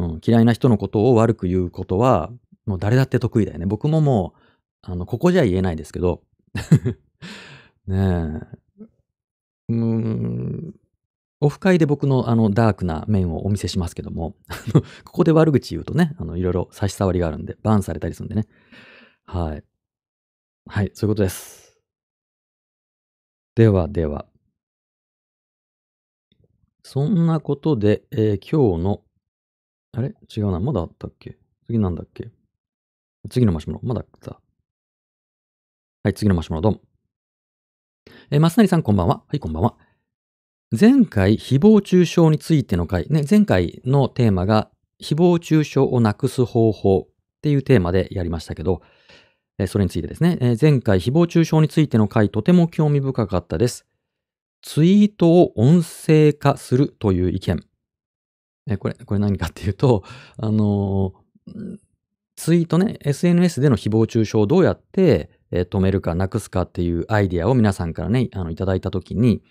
うん、嫌いな人のことを悪く言うことは、もう誰だって得意だよね。僕ももう、あの、ここじゃ言えないですけど、[LAUGHS] ねえ。うん、オフ会で僕のあのダークな面をお見せしますけども、ここで悪口言うとね、あの、いろいろ差し障りがあるんで、バンされたりするんでね。はい。はい、そういうことです。ではでは。そんなことで、えー、今日のあれ？違うな。まだあったっけ？次なんだっけ？次のマシュマロ。まだあった。はい、次のマシュマロ、どうも。えー、マスナリさん、こんばんは。はい、こんばんは。前回、誹謗中傷についての回、ね、前回のテーマが、誹謗中傷をなくす方法っていうテーマでやりましたけど、えー、それについてですね、えー、前回、誹謗中傷についての回、とても興味深かったです。ツイートを音声化するという意見。えこれ、これ何かっていうと、あのツイートね、SNS での誹謗中傷をどうやって、止めるかなくすかっていうアイディアを皆さんからね、あの、いただいたときに、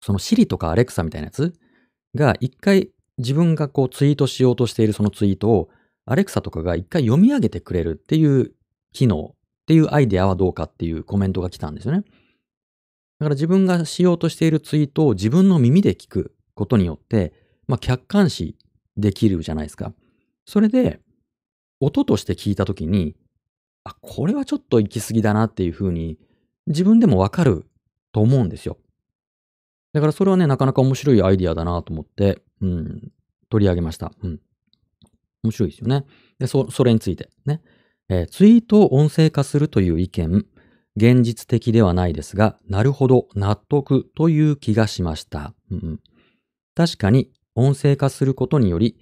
その Siri とか Alexa みたいなやつが一回自分がこうツイートしようとしているそのツイートを Alexa とかが一回読み上げてくれるっていう機能っていうアイディアはどうかっていうコメントが来たんですよね。だから自分がしようとしているツイートを自分の耳で聞くことによって、まあ、客観視できるじゃないですか。それで、音として聞いたときに、あ、これはちょっと行き過ぎだなっていうふうに、自分でもわかると思うんですよ。だからそれはね、なかなか面白いアイディアだなと思って、うん、取り上げました。うん。面白いですよね。で、そ、それについてね。えー、ツイートを音声化するという意見、現実的ではないですが、なるほど、納得という気がしました。うん、確かに音声化することにより、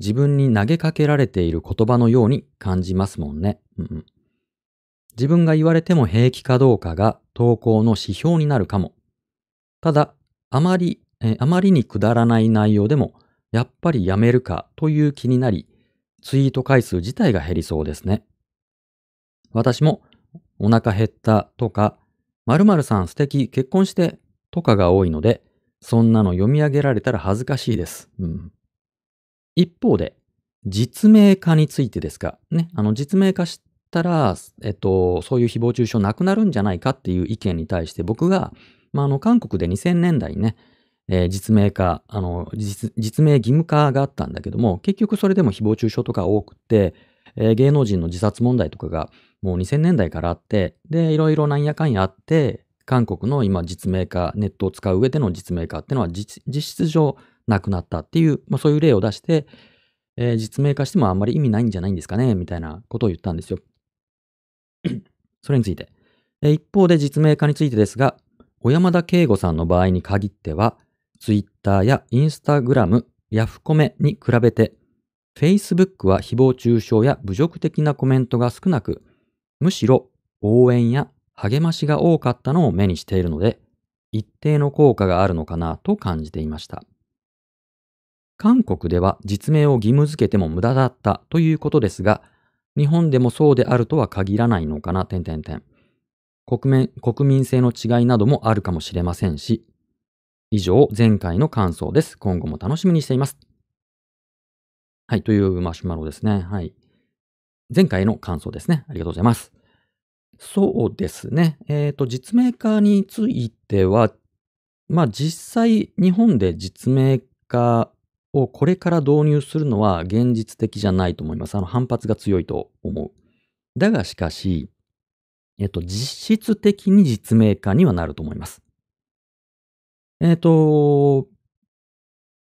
自分に投げかけられている言葉のように感じますもんね。うん、自分が言われても平気かどうかが投稿の指標になるかも。ただ、あまり、えあまりにくだらない内容でも、やっぱりやめるかという気になり、ツイート回数自体が減りそうですね。私も、お腹減ったとか、〇〇さん素敵結婚してとかが多いので、そんなの読み上げられたら恥ずかしいです。うん、一方で、実名化についてですが、ね、あの実名化したら、えっと、そういう誹謗中傷なくなるんじゃないかっていう意見に対して僕が、まあ、あの韓国で2000年代にね、えー、実名化、あの実、実名義務化があったんだけども、結局それでも誹謗中傷とか多くて、えー、芸能人の自殺問題とかがもう2000年代からあって、で、いろいろなんやかんやあって、韓国の今実名化、ネットを使う上での実名化っていうのは実質上なくなったっていう、まあ、そういう例を出して、えー、実名化してもあんまり意味ないんじゃないんですかねみたいなことを言ったんですよ。[CLEARS THROAT] それについて。えー、一方で実名化についてですが、小山田圭吾さんの場合に限っては、Twitter や Instagram、ヤフコメに比べて、Facebook は誹謗中傷や侮辱的なコメントが少なく、むしろ応援や励ましが多かったのを目にしているので、一定の効果があるのかなと感じていました。韓国では実名を義務付けても無駄だったということですが、日本でもそうであるとは限らないのかな、点々点。国民国民性の違いなどもあるかもしれませんし、以上、前回の感想です。今後も楽しみにしています。はい、というマシュマロですね。はい。前回の感想ですね。ありがとうございます。そうですね。えっ、ー、と、実名化については、まあ実際日本で実名化をこれから導入するのは現実的じゃないと思います。あの反発が強いと思う。だがしかし、えっ、と、実質的に実名化にはなると思います。えっ、と、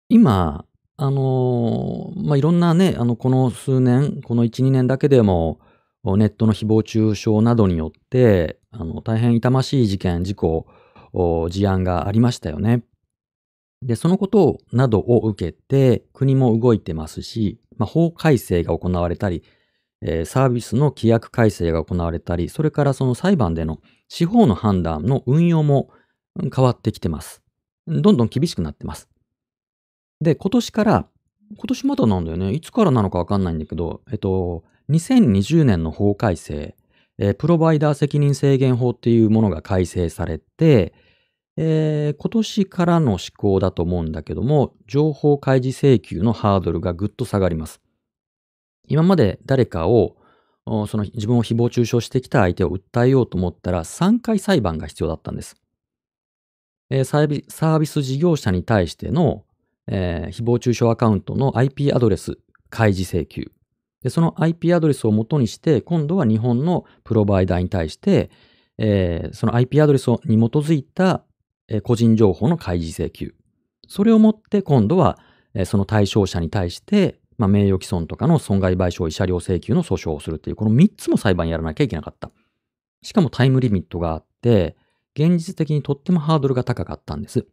今、あの、まあ、いろんなね、あの、この数年、この1、2年だけでも、ネットの誹謗中傷などによって、あの、大変痛ましい事件、事故、事案がありましたよね。で、そのことなどを受けて、国も動いてますし、まあ、法改正が行われたり、えー、サービスの規約改正が行われたり、それからその裁判での司法の判断の運用も変わってきてます。どんどん厳しくなってます。で、今年から、今年まだなんだよね。いつからなのかわかんないんだけど、えっと、2020年の法改正、えー、プロバイダー責任制限法っていうものが改正されて、えー、今年からの施行だと思うんだけども、情報開示請求のハードルがぐっと下がります。今まで誰かを、その自分を誹謗中傷してきた相手を訴えようと思ったら3回裁判が必要だったんです。えー、サービス事業者に対しての、えー、誹謗中傷アカウントの IP アドレス開示請求。で、その IP アドレスを元にして、今度は日本のプロバイダーに対して、えー、その IP アドレスに基づいた、えー、個人情報の開示請求。それをもって今度は、えー、その対象者に対して、まあ、名誉毀損とかの損害賠償慰謝料請求の訴訟をするという、この3つも裁判やらなきゃいけなかった。しかもタイムリミットがあって、現実的にとってもハードルが高かったんです。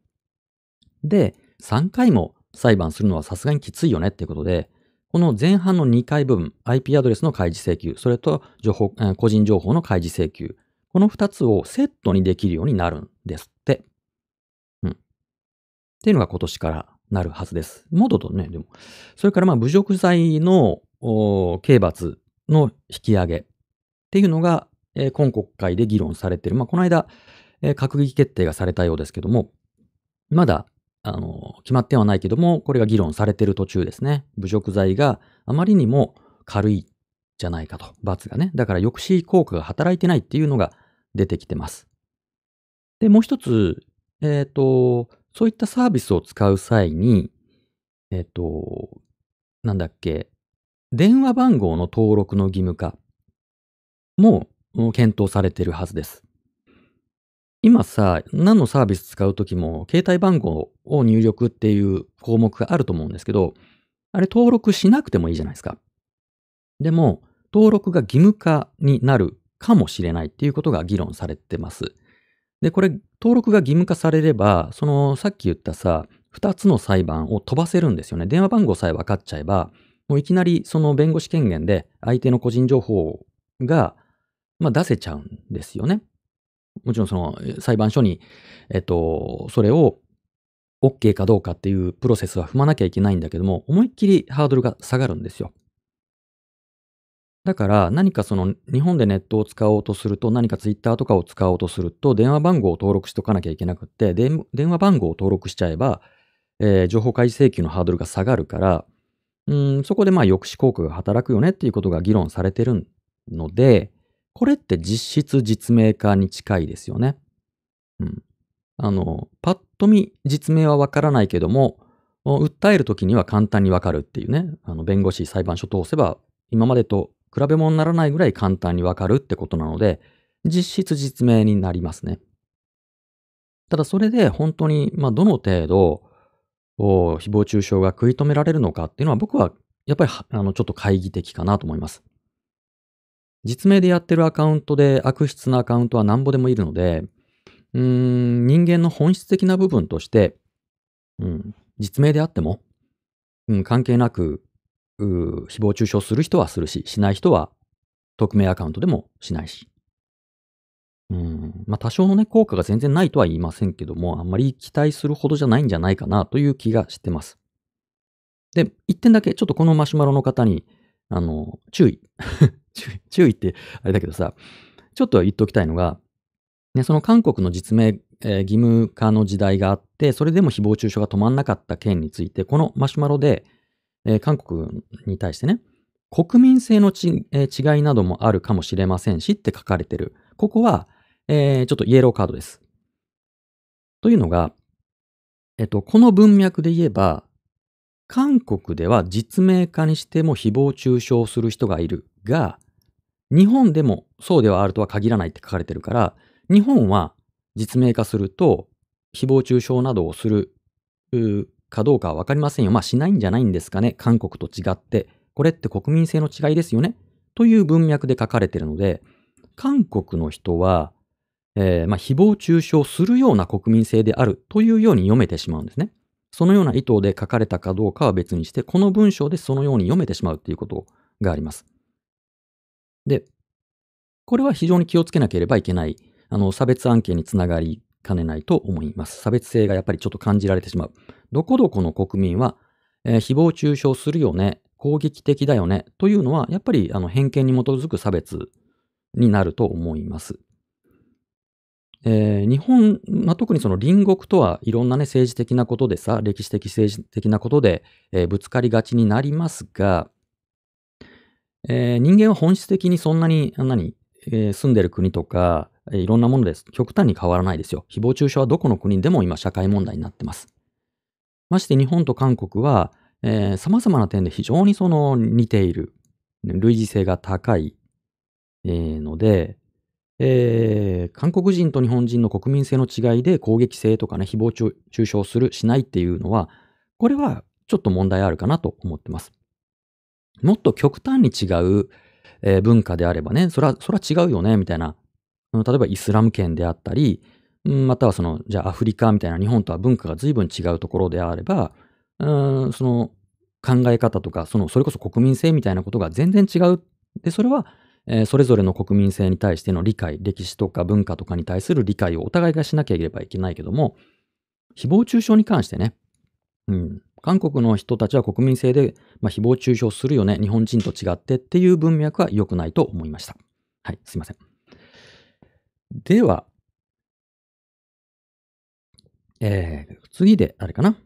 で、3回も裁判するのはさすがにきついよねっていうことで、この前半の2回部分、IP アドレスの開示請求、それと情報、個人情報の開示請求、この2つをセットにできるようになるんですって。うん。っていうのが今年からなるはずです。もっとね、でも。それからまあ侮辱罪の刑罰の引き上げっていうのが、えー、今国会で議論されている。まあこの間、えー、閣議決定がされたようですけども、まだあの、決まってはないけども、これが議論されている途中ですね。侮辱罪があまりにも軽いじゃないかと。罰がね。だから抑止効果が働いてないっていうのが出てきてます。で、もう一つ、えっ、ー、と、そういったサービスを使う際に、えっ、ー、と、なんだっけ、電話番号の登録の義務化も検討されているはずです。今さ、何のサービス使うときも、携帯番号を入力っていう項目があると思うんですけど、あれ登録しなくてもいいじゃないですか。でも、登録が義務化になるかもしれないっていうことが議論されてます。で、これ、登録が義務化されれば、そのさっき言ったさ、2つの裁判を飛ばせるんですよね。電話番号さえ分かっちゃえば、もういきなりその弁護士権限で相手の個人情報が、まあ、出せちゃうんですよね。もちろんその裁判所に、えっと、それを OK かどうかっていうプロセスは踏まなきゃいけないんだけども、思いっきりハードルが下がるんですよ。だから何かその日本でネットを使おうとすると何かツイッターとかを使おうとすると電話番号を登録しとかなきゃいけなくって電話番号を登録しちゃえば、えー、情報開示請求のハードルが下がるからうんそこでまあ抑止効果が働くよねっていうことが議論されてるのでこれって実質実名化に近いですよね。うん、あのパッと見実名はわからないけども訴えるときには簡単にわかるっていうねあの弁護士裁判所通せば今までと比べ物にならないぐらい簡単にわかるってことなので、実質実名になりますね。ただそれで本当に、まあ、どの程度、誹謗中傷が食い止められるのかっていうのは僕はやっぱりあのちょっと懐疑的かなと思います。実名でやってるアカウントで悪質なアカウントはなんぼでもいるので、うん、人間の本質的な部分として、うん、実名であっても、うん、関係なく誹謗中傷する人はするし、しない人は匿名アカウントでもしないし。うん、まあ多少のね、効果が全然ないとは言いませんけども、あんまり期待するほどじゃないんじゃないかなという気がしてます。で、一点だけ、ちょっとこのマシュマロの方に、あの、注意。[LAUGHS] 注意ってあれだけどさ、ちょっと言っておきたいのが、ね、その韓国の実名、えー、義務化の時代があって、それでも誹謗中傷が止まんなかった件について、このマシュマロで、えー、韓国に対してね、国民性のち、えー、違いなどもあるかもしれませんしって書かれてる。ここは、えー、ちょっとイエローカードです。というのが、えっと、この文脈で言えば、韓国では実名化にしても誹謗中傷する人がいるが、日本でもそうではあるとは限らないって書かれてるから、日本は実名化すると、誹謗中傷などをするかどうかはわかりませんよ。まあしないんじゃないんですかね。韓国と違って。これって国民性の違いですよね。という文脈で書かれてるので、韓国の人は、えー、まあ、誹謗中傷するような国民性であるというように読めてしまうんですね。そのような意図で書かれたかどうかは別にして、この文章でそのように読めてしまうということがあります。で、これは非常に気をつけなければいけない、あの、差別案件につながりかねないと思います。差別性がやっぱりちょっと感じられてしまう。どこどこの国民は、えー、誹謗中傷するよね、攻撃的だよね、というのは、やっぱりあの偏見に基づく差別になると思います。えー、日本、まあ、特にその隣国とはいろんなね、政治的なことでさ、歴史的政治的なことで、えー、ぶつかりがちになりますが、えー、人間は本質的にそんなに、何、え住んでる国とか、いろんなものです。極端に変わらないですよ。誹謗中傷はどこの国でも今社会問題になってます。まして日本と韓国は、えー、様々な点で非常にその似ている、類似性が高い、えー、ので、えー、韓国人と日本人の国民性の違いで攻撃性とかね、誹謗中傷する、しないっていうのは、これはちょっと問題あるかなと思ってます。もっと極端に違う、えー、文化であればね、それは、それは違うよね、みたいな。例えばイスラム圏であったり、またはその、じゃあアフリカみたいな日本とは文化が随分違うところであれば、うん、その考え方とか、その、それこそ国民性みたいなことが全然違う。で、それは、えー、それぞれの国民性に対しての理解、歴史とか文化とかに対する理解をお互いがしなければいけないけども、誹謗中傷に関してね、うん、韓国の人たちは国民性で、まあ、誹謗中傷するよね、日本人と違ってっていう文脈は良くないと思いました。はい、すいません。では、えー、次で、あれかな？ん？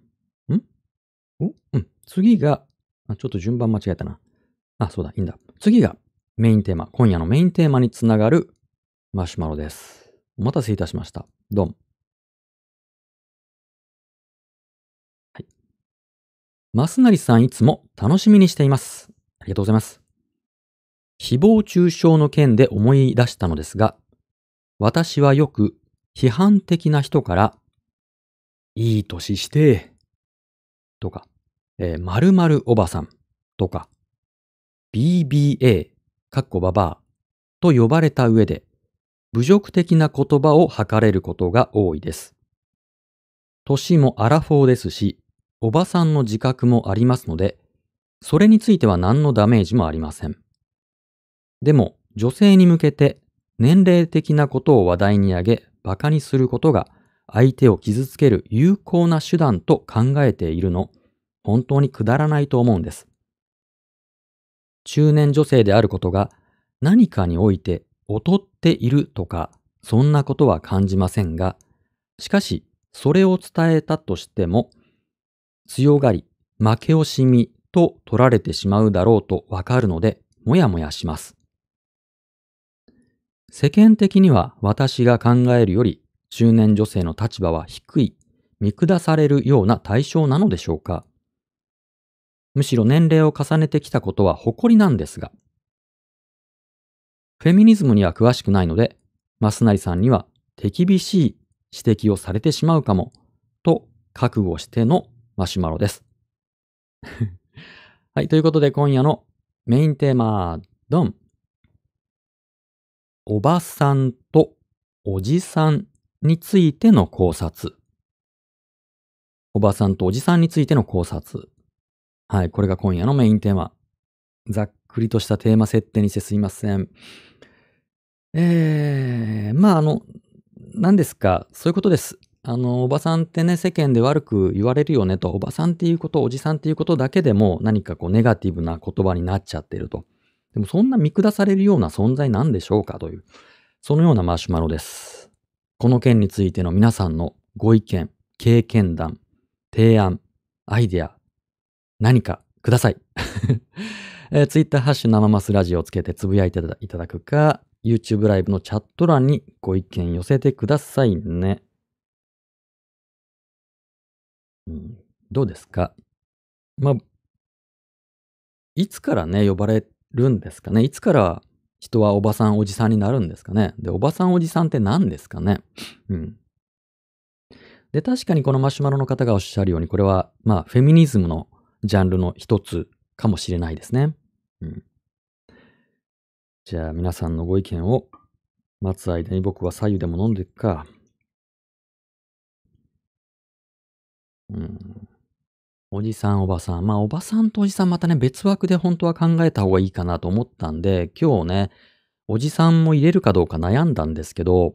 お？うん。次があ、ちょっと順番間違えたな。あ、そうだ、いいんだ。次がメインテーマ。今夜のメインテーマにつながるマシュマロです。お待たせいたしました。どうマスナリさんいつも楽しみにしています。ありがとうございます。誹謗中傷の件で思い出したのですが、私はよく批判的な人からいい歳して、とか、えー、〇〇おばさんとか、BBA、かっこばばあと呼ばれた上で、侮辱的な言葉を吐かれることが多いです。年もアラフォーですし、おばさんの自覚もありますので、それについては何のダメージもありません。でも、女性に向けて年齢的なことを話題に挙げ、馬鹿にすることが相手を傷つける有効な手段と考えているの、本当にくだらないと思うんです。中年女性であることが何かにおいて劣っているとか、そんなことは感じませんが、しかし、それを伝えたとしても、強がり、負け惜しみと取られてしまうだろうとわかるので、もやもやします。世間的には私が考えるより中年女性の立場は低い、見下されるような対象なのでしょうかむしろ年齢を重ねてきたことは誇りなんですが。フェミニズムには詳しくないので、増成さんには手厳しい指摘をされてしまうかも、と覚悟してのマシュマロです。[LAUGHS] はい、ということで今夜のメインテーマ、ドン。おばさんとおじさんについての考察。おばさんとおじさんについての考察。はい、これが今夜のメインテーマ。ざっくりとしたテーマ設定にしてすいません。えー、まああの、何ですか、そういうことです。あの、おばさんってね、世間で悪く言われるよねと、おばさんっていうこと、おじさんっていうことだけでも何かこうネガティブな言葉になっちゃってると。でもそんな見下されるような存在なんでしょうかという、そのようなマシュマロです。この件についての皆さんのご意見、経験談、提案、アイデア、何かください。[LAUGHS] えー、ツイッターハッシュ生マスラジオをつけてつぶやいていただくか、YouTube ライブのチャット欄にご意見寄せてくださいね。うん、どうですか？まあ、いつからね、呼ばれるんですかね？いつから人はおばさん、おじさんになるんですかね？で、おばさん、おじさんって何ですかね？うん。で、確かにこのマシュマロの方がおっしゃるように、これは、まあ、フェミニズムのジャンルの一つかもしれないですね。うん。じゃあ、皆さんのご意見を待つ間に僕は左右でも飲んでいくか。うん。おじさん、おばさん。まあ、おばさんとおじさんまたね、別枠で本当は考えた方がいいかなと思ったんで、今日ね、おじさんも入れるかどうか悩んだんですけど、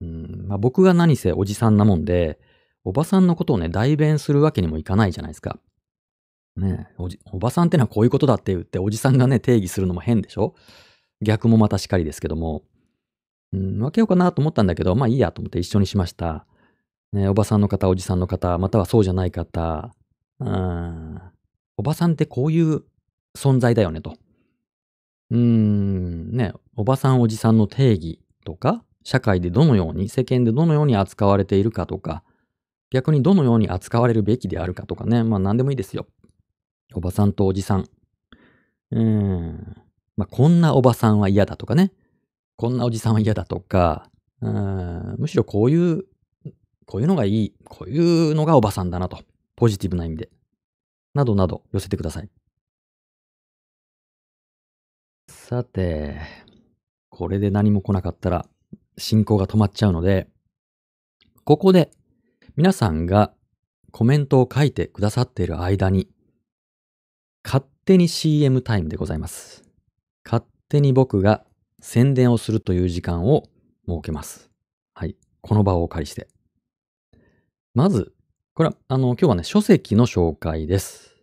うんまあ、僕が何せおじさんなもんで、おばさんのことをね、代弁するわけにもいかないじゃないですか。ねおじ、おばさんってのはこういうことだって言って、おじさんがね、定義するのも変でしょ？逆もまたしかりですけども、うん、分けようかなと思ったんだけど、まあいいやと思って一緒にしました。ね、おばさんの方、おじさんの方、またはそうじゃない方、うん。おばさんってこういう存在だよねと。うーん、ね、おばさんおじさんの定義とか、社会でどのように、世間でどのように扱われているかとか、逆にどのように扱われるべきであるかとかね、まあ何でもいいですよ。おばさんとおじさん。うーん。まあこんなおばさんは嫌だとかね。こんなおじさんは嫌だとか、うん、むしろこういう、こういうのがいい、こういうのがおばさんだなと。ポジティブな意味で。などなど寄せてください。さて、これで何も来なかったら進行が止まっちゃうので、ここで皆さんがコメントを書いてくださっている間に、勝手に CM タイムでございます。勝手に僕が宣伝をするという時間を設けます。はい。この場をお借りして。まず、これは、あの、今日はね、書籍の紹介です。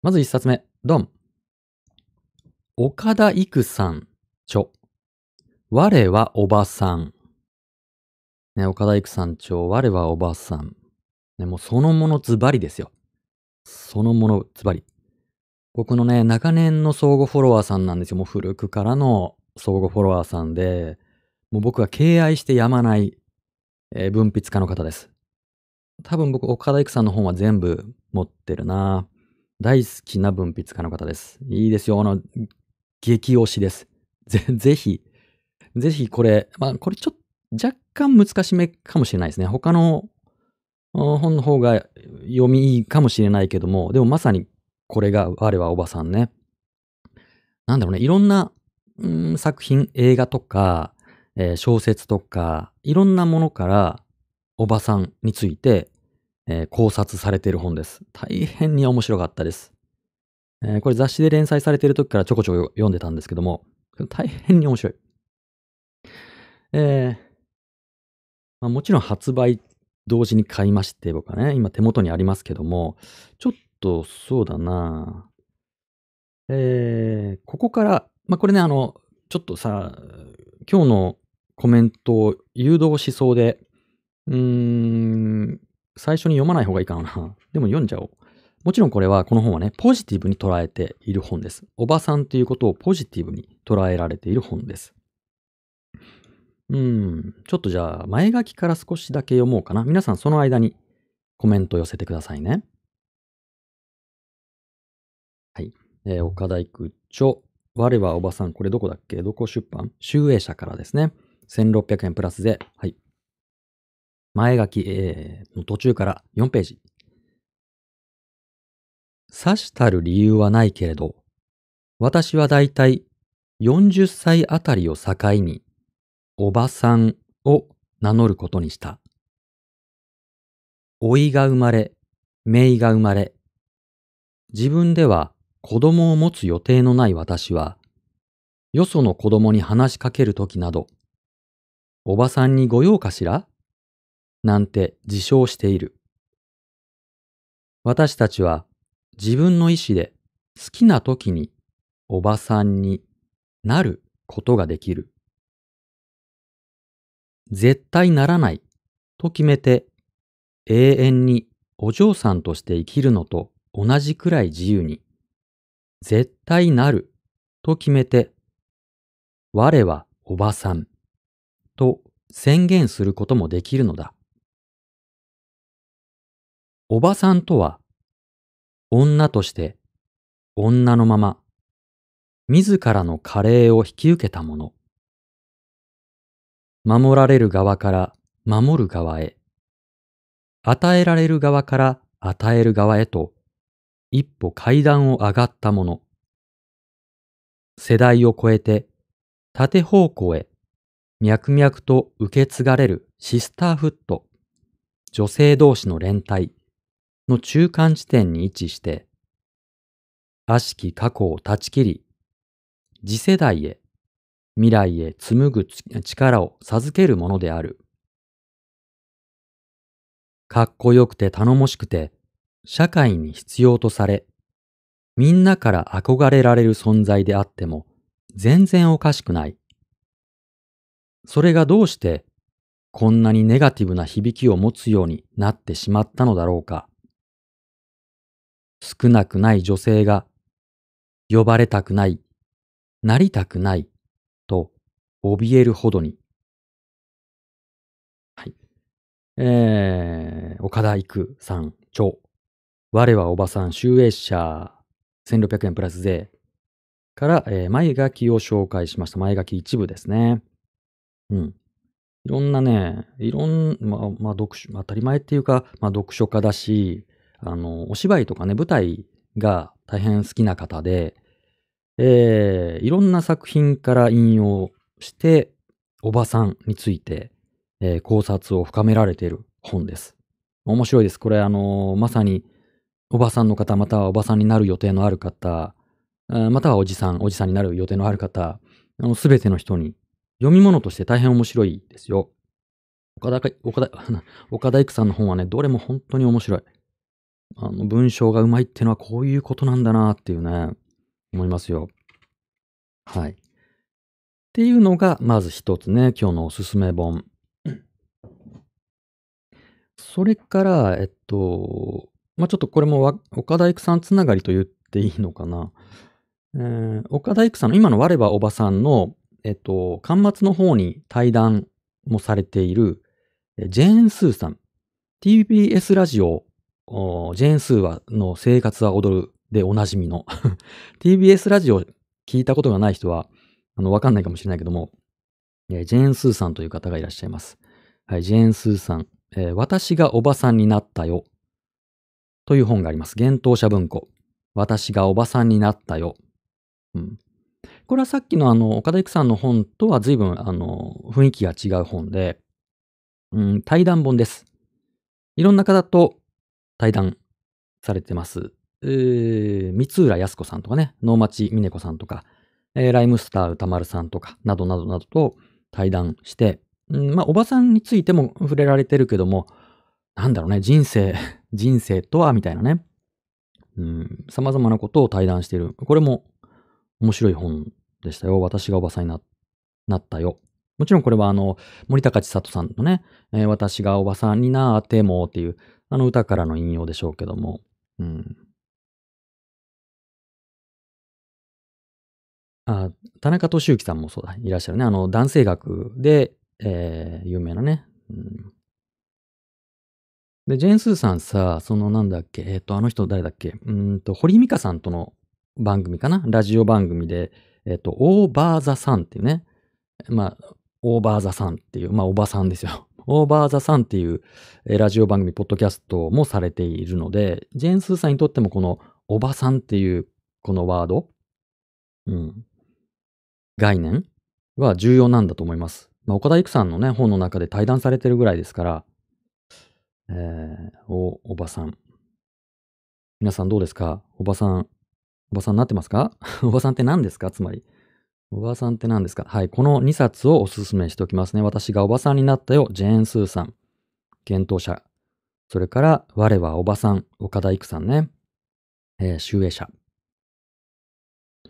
まず一冊目、ドン。岡田育さん、著。我はおばさん。ね、岡田育さん著、我はおばさん。ね、もうそのものズバリですよ。そのものズバリ。僕のね、長年の相互フォロワーさんなんですよ。もう古くからの相互フォロワーさんで、もう僕は敬愛してやまない、えー、文筆家の方です。多分僕、岡田育さんの本は全部持ってるな。大好きな文筆家の方です。いいですよ。あの、激推しです。ぜ、[LAUGHS] ぜひ、ぜひこれ、まあ、これちょっと若干難しめかもしれないですね。他の本の方が読みいいかもしれないけども、でもまさにこれが我はおばさんね。なんだろうね、いろんな、うん、作品、映画とか、えー、小説とか、いろんなものからおばさんについて、えー考察されている本です。大変に面白かったです。えーこれ雑誌で連載されている時からちょこちょこ読んでたんですけども、大変に面白い。えーまあ、もちろん発売同時に買いまして、僕はね、今手元にありますけども、ちょっとそうだなえーここから、まあ、これね、あの、ちょっとさ、今日のコメントを誘導しそうで、うーん、最初に読まない方がいいかな。[LAUGHS] でも読んじゃおう。もちろんこれは、この本はね、ポジティブに捉えている本です。おばさんということをポジティブに捉えられている本です。うん、ちょっとじゃあ、前書きから少しだけ読もうかな。皆さんその間にコメント寄せてくださいね。はい。えー岡田育著、我はおばさん、これどこだっけ？どこ出版？集英社からですね。1600円プラスで、はい。前書き、えーの途中から4ページ。さしたる理由はないけれど、私はだいたい40歳あたりを境に、おばさんを名乗ることにした。老いが生まれ、姪が生まれ、自分では子供を持つ予定のない私は、よその子供に話しかけるときなど、おばさんにご用かしら？なんて自称している。私たちは自分の意志で好きな時におばさんになることができる。絶対ならないと決めて永遠にお嬢さんとして生きるのと同じくらい自由に絶対なると決めて我はおばさんと宣言することもできるのだ。おばさんとは女として女のまま自らの加齢を引き受けたもの。守られる側から守る側へ。与えられる側から与える側へと一歩階段を上がったもの。世代を超えて縦方向へ脈々と受け継がれるシスターフット、女性同士の連帯の中間地点に位置して、悪しき過去を断ち切り、次世代へ、未来へ紡ぐ力を授けるものである。かっこよくて頼もしくて、社会に必要とされ、みんなから憧れられる存在であっても、全然おかしくない。それがどうして、こんなにネガティブな響きを持つようになってしまったのだろうか。少なくない女性が、呼ばれたくない、なりたくない、と怯えるほどに。はい。えー、岡田育さん、著。我はおばさん、集英社、1600円プラス税から、えー前書きを紹介しました。前書き一部ですね。うん。いろんなね、いろん、まあ、まあ、読書、当たり前っていうか、まあ、読書家だし、あの、お芝居とかね、舞台が大変好きな方で、えーいろんな作品から引用して、おばさんについて、えー考察を深められている本です。面白いです。これ、あのまさに、おばさんの方、またはおばさんになる予定のある方、またはおじさん、おじさんになる予定のある方、すべての人に読み物として大変面白いですよ。岡田、岡田、[LAUGHS] 岡田育さんの本はね、どれも本当に面白い。あの、文章がうまいってのはこういうことなんだなっていうね、思いますよ。はい。っていうのが、まず一つね、今日のおすすめ本。[CLEARS THROAT] それから、えっと、まあ、ちょっとこれも岡田育さんつながりと言っていいのかな。えー岡田育さんの今の我ばおばさんの、えっと、端末の方に対談もされている、ジェーン・スーさん。TBS ラジオ、ジェーン・スーはの生活は踊るでおなじみの [LAUGHS] TBS ラジオ聞いたことがない人は、あの、わかんないかもしれないけども、えージェーン・スーさんという方がいらっしゃいます。はい、ジェーン・スーさん。えー私がおばさんになったよ。という本があります。幻冬者文庫。私がおばさんになったよ。うん。これはさっきのあの、岡田育さんの本とは随分あの、雰囲気が違う本で、うん、対談本です。いろんな方と対談されてます。えー、三浦康子さんとかね、能町峰子さんとか、えーライムスター歌丸さんとか、などなどなどと対談して、うん、まあ、おばさんについても触れられてるけども、なんだろうね、人生、[LAUGHS] 人生とは、みたいなね、うん、様々なことを対談している。これも面白い本でしたよ。私がおばさんになったよ。もちろんこれはあの、森高千里さんのね、えー私がおばさんになってもっていう、あの歌からの引用でしょうけども、うん。あ、田中俊之さんもそうだ、いらっしゃるね。あの、男性学で、えー有名なね。うんで、ジェーン・スーさんさ、そのなんだっけ、えっ、と、あの人誰だっけ、うんと、堀美香さんとの番組かな？ラジオ番組で、えっ、と、オーバーザさんっていうね、まあ、オーバーザさんっていう、まあ、おばさんですよ。[LAUGHS] オーバーザさんっていう、えラジオ番組、ポッドキャストもされているので、ジェーン・スーさんにとってもこの、おばさんっていう、このワード、うん、概念は重要なんだと思います。まあ、岡田育さんのね、本の中で対談されてるぐらいですから、えー、お、おばさん。皆さんどうですか？おばさん、おばさんになってますか？[LAUGHS] おばさんって何ですか？つまり。おばさんって何ですか？はい、この2冊をおすすめしておきますね。私がおばさんになったよ、ジェーン・スーさん。検討者。それから、我はおばさん、岡田育さんね。えー、集英社。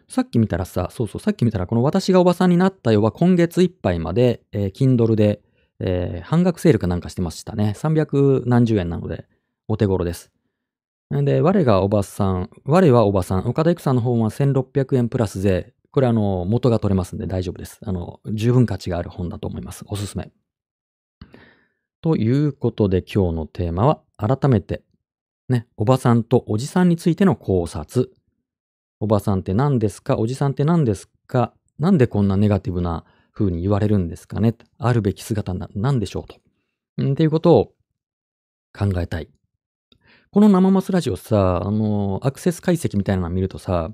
さっき見たらさ、そうそう、さっき見たら、この私がおばさんになったよは今月いっぱいまで、えー、Kindle で、えー半額セールかなんかしてましたね。300何十円なので、お手頃です。で、我がおばさん、我はおばさん、岡田育さんの方は1600円プラス税。これあの、元が取れますんで大丈夫です。あの、十分価値がある本だと思います。おすすめ。ということで今日のテーマは、改めて、ね、おばさんとおじさんについての考察。おばさんって何ですか？おじさんって何ですか？なんでこんなネガティブな風に言われるんですかね？あるべき姿な、なんでしょうと。んっていうことを考えたい。この生マスラジオさ、あの、アクセス解析みたいなのを見るとさ、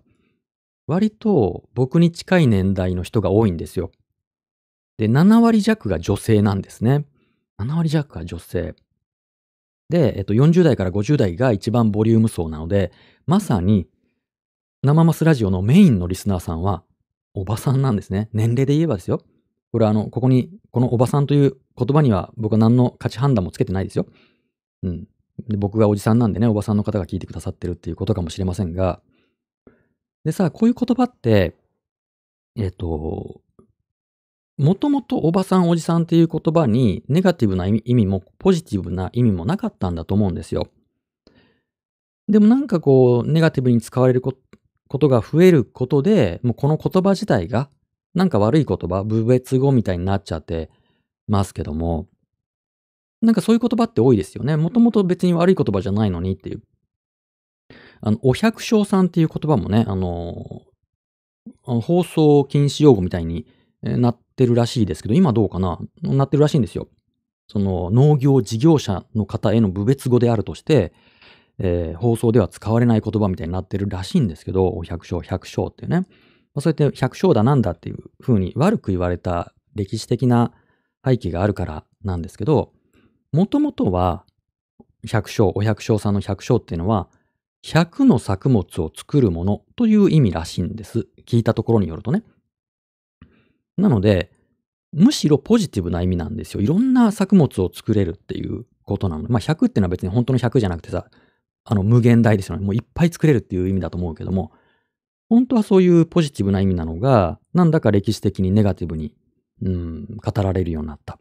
割と僕に近い年代の人が多いんですよ。で、7割弱が女性なんですね。7割弱が女性。で、えっと、40代から50代が一番ボリューム層なので、まさに生マスラジオのメインのリスナーさんは、おばさんなんですね。年齢で言えばですよ。これはあの、ここに、このおばさんという言葉には僕は何の価値判断もつけてないですよ。うん。で僕がおじさんなんでね、おばさんの方が聞いてくださってるっていうことかもしれませんが、でさ、こういう言葉って、えっ、と、もともとおばさん、おじさんっていう言葉にネガティブな意味もポジティブな意味もなかったんだと思うんですよ。でもなんかこう、ネガティブに使われるこことが増えることで、もうこの言葉自体が、なんか悪い言葉、部別語みたいになっちゃってますけども、なんかそういう言葉って多いですよね。もともと別に悪い言葉じゃないのにっていう。あの、お百姓さんっていう言葉もね、あの、あの放送禁止用語みたいになってるらしいですけど、今どうかな？なってるらしいんですよ。その農業事業者の方への部別語であるとして、えー放送では使われない言葉みたいになってるらしいんですけど、お百姓、百姓っていうね。まあ、そうやって百姓だなんだっていう風に悪く言われた歴史的な背景があるからなんですけど、もともとは百姓、お百姓さんの百姓っていうのは、100の作物を作るものという意味らしいんです。聞いたところによるとね。なので、むしろポジティブな意味なんですよ。いろんな作物を作れるっていうことなの。まあ百っていうのは別に本当の100じゃなくてさ、あの無限大ですよね。もういっぱい作れるっていう意味だと思うけども、本当はそういうポジティブな意味なのが、なんだか歴史的にネガティブに、うん、語られるようになった。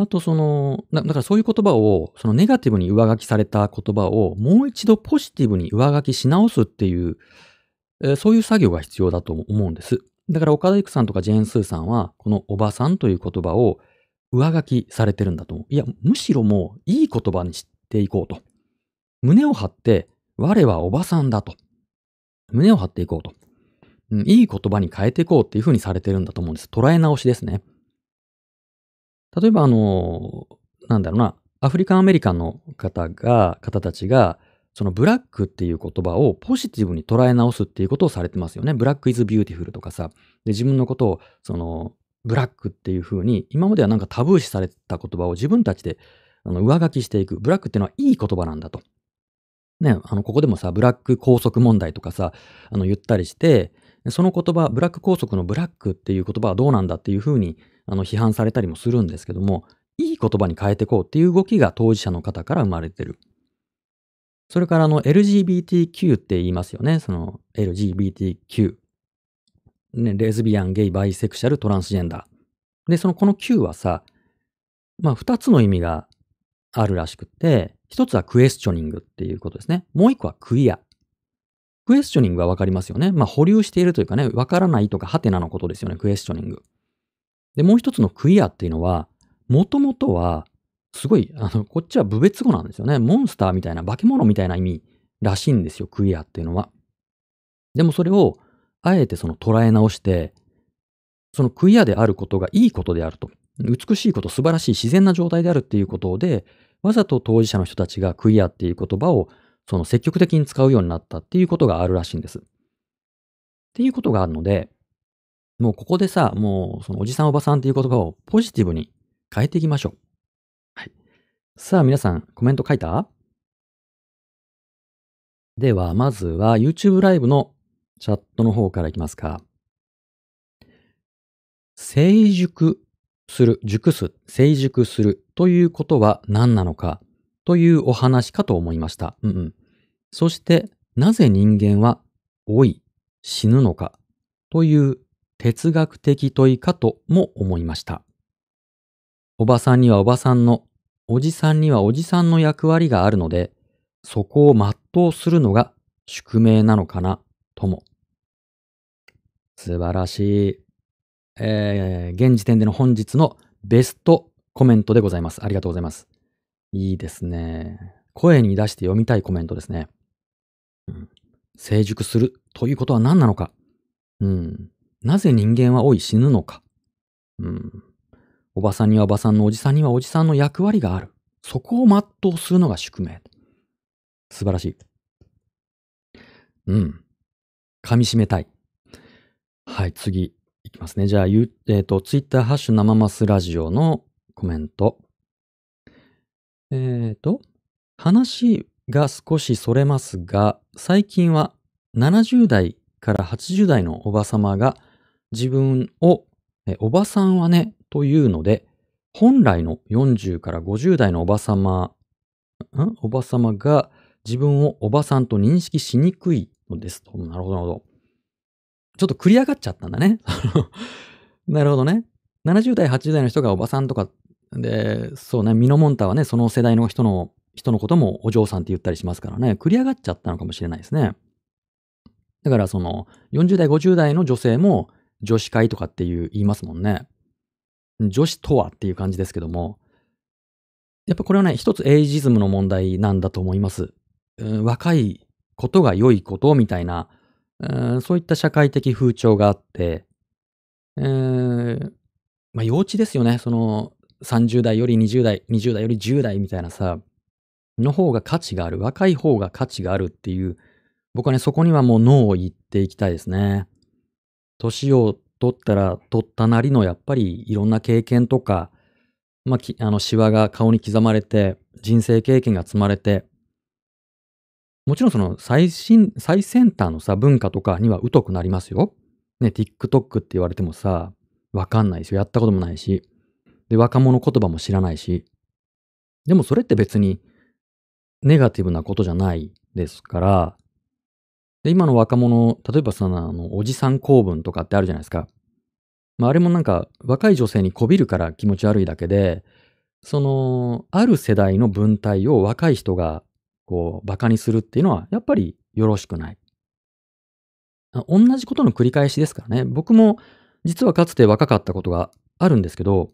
あとその、だからそういう言葉を、そのネガティブに上書きされた言葉をもう一度ポジティブに上書きし直すっていう、えーそういう作業が必要だと思うんです。だから岡田育さんとかジェーン・スーさんは、このおばさんという言葉を上書きされてるんだと思う。いや、むしろもういい言葉にしていこうと。胸を張って、我はおばさんだと。胸を張っていこうと。うんいい言葉に変えていこうっていう風にされてるんだと思うんです。捉え直しですね。例えばあの、なんだろうな、 African American の方が、方たちが、そのブラックっていう言葉をポジティブに捉え直すっていうことをされてますよね。 Black is beautiful とかさ、で自分のことを、その、ブラックっていう風に、今まではなんかタブー視されてた言葉を自分たちであの上書きしていく。ブラックっていうのはいい言葉なんだと。ね、あの、ここでもさ、ブラック拘束問題とかさ、あの、言ったりして、その言葉、ブラック拘束のブラックっていう言葉はどうなんだっていう風に、あの、批判されたりもするんですけども、いい言葉に変えていこうっていう動きが当事者の方から生まれてる。それからあの LGBTQ って言いますよね。その LGBTQ。ね、レズビアン、ゲイ、バイセクシャル、トランスジェンダー。で、そのこの Q はさ、まあ二つの意味があるらしくて、一つはクエスチョニングっていうことですね。もう一個はクイア。クエスチョニングはわかりますよね。まあ保留しているというかね、わからないとかハテナのことですよね、クエスチョニング。で、もう一つのクイアっていうのは、もともとは、すごい、あの、こっちは部別語なんですよね。モンスターみたいな、化け物みたいな意味らしいんですよ、クイアっていうのは。でもそれを、あえてその捉え直して、そのクイアであることがいいことであると。美しいこと、素晴らしい自然な状態であるっていうことで、わざと当事者の人たちがクイアっていう言葉をその積極的に使うようになったっていうことがあるらしいんです。っていうことがあるので、もうここでさ、もうそのおじさんおばさんっていう言葉をポジティブに変えていきましょう。はい。さあ皆さんコメント書いた？では、まずは YouTube ライブのチャットの方からいきますか。成熟する、熟す、成熟するということは何なのか？というお話かと思いました。うんうん。そして、なぜ人間は老い、死ぬのか？という哲学的問いかとも思いました。おばさんにはおばさんの、おじさんにはおじさんの役割があるので、そこを全うするのが宿命なのかな、とも。素晴らしい。えー、現時点での本日のベストコメントでございます。ありがとうございます。いいですね。声に出して読みたいコメントですね。うん、成熟するということは何なのか。うん、なぜ人間は老い死ぬのか。うん、おばさんにはおばさんのおじさんにはおじさんの役割がある。そこを全うするのが宿命。素晴らしい。うん。噛み締めたい。はい、次。いきますね。じゃあ、えっ、ー、と、ツイッターハッシュ生マスラジオのコメント。えっ、ー、と、話が少しそれますが、最近は70代から80代のおばさまが自分を、おばさんはね、というので、本来の40から50代のおばさま、ん？おばさまが自分をおばさんと認識しにくいのですと。なるほど、なるほど。ちょっと繰り上がっちゃったんだね。[LAUGHS] なるほどね。70代、80代の人がおばさんとか、で、そうね、ミノモンタはね、その世代の人の、人のこともお嬢さんって言ったりしますからね、繰り上がっちゃったのかもしれないですね。だからその、40代、50代の女性も女子会とかっていう言いますもんね。女子とはっていう感じですけども、やっぱこれはね、一つエイジズムの問題なんだと思います。若いことが良いことみたいなそういった社会的風潮があって、えー、まあ幼稚ですよね。その30代より20代、20代より10代みたいなさ、の方が価値がある。若い方が価値があるっていう、僕はね、そこにはもうノーを言っていきたいですね。年を取ったら取ったなりのやっぱりいろんな経験とか、まあ、あの、シワが顔に刻まれて、人生経験が積まれて、もちろんその最新、最先端のさ、文化とかには疎くなりますよ。ね、TikTok って言われてもさ、わかんないですよ。やったこともないし。で、若者言葉も知らないし。でもそれって別にネガティブなことじゃないですから、で今の若者、例えばさ、あの、おじさん公文とかってあるじゃないですか。まあ、あれもなんか若い女性にこびるから気持ち悪いだけで、その、ある世代の文体を若い人がこう、馬鹿にするっていうのは、やっぱりよろしくない。同じことの繰り返しですからね。僕も実はかつて若かったことがあるんですけど、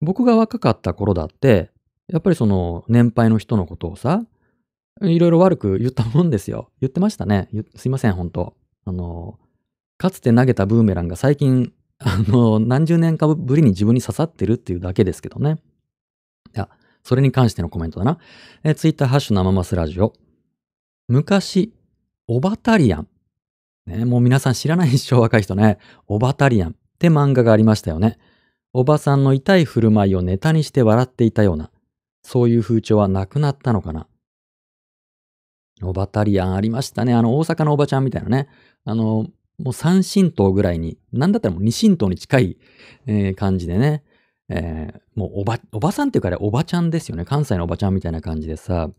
僕が若かった頃だって、やっぱりその年配の人のことをさ、いろいろ悪く言ったもんですよ。言ってましたね。すいません、本当あの、かつて投げたブーメランが最近、[LAUGHS] あの、何十年かぶりに自分に刺さってるっていうだけですけどね。いや、それに関してのコメントだな。え、ツイッターハッシュ生マスラジオ。昔、オバタリアン。ね、もう皆さん知らないでしょ若い人ね。オバタリアンって漫画がありましたよね。おばさんの痛い振る舞いをネタにして笑っていたような、そういう風潮はなくなったのかな。おばタリアンありましたね。あの、大阪のおばちゃんみたいなね。あの、もう三神道ぐらいに、なんだったらもう二神道に近い、えー、感じでね。えー、もうおば、おばさんっていうかあれおばちゃんですよね。関西のおばちゃんみたいな感じでさ、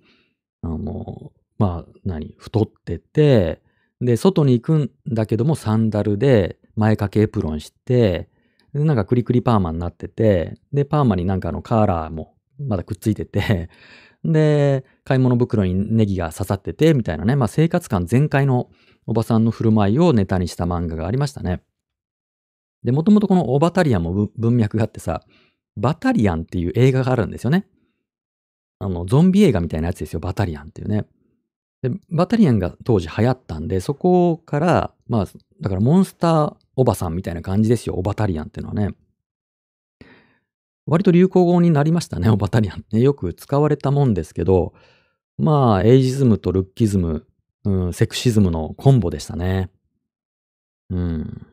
あの、まあ、何、太ってて、で、外に行くんだけどもサンダルで前掛けエプロンして、なんかクリクリパーマになってて、で、パーマになんかあのカーラーもまだくっついてて、で、買い物袋にネギが刺さってて、みたいなね、まあ生活感全開のおばさんの振る舞いをネタにした漫画がありましたね。で、もともとこのオバタリアンも文脈があってさ、バタリアンっていう映画があるんですよね。あの、ゾンビ映画みたいなやつですよ、バタリアンっていうね。で、バタリアンが当時流行ったんで、そこから、まあ、だからモンスターおばさんみたいな感じですよ、オバタリアンっていうのはね。割と流行語になりましたね、オバタリアン。ね、よく使われたもんですけど、まあ、エイジズムとルッキズム、うん、セクシズムのコンボでしたね。うん。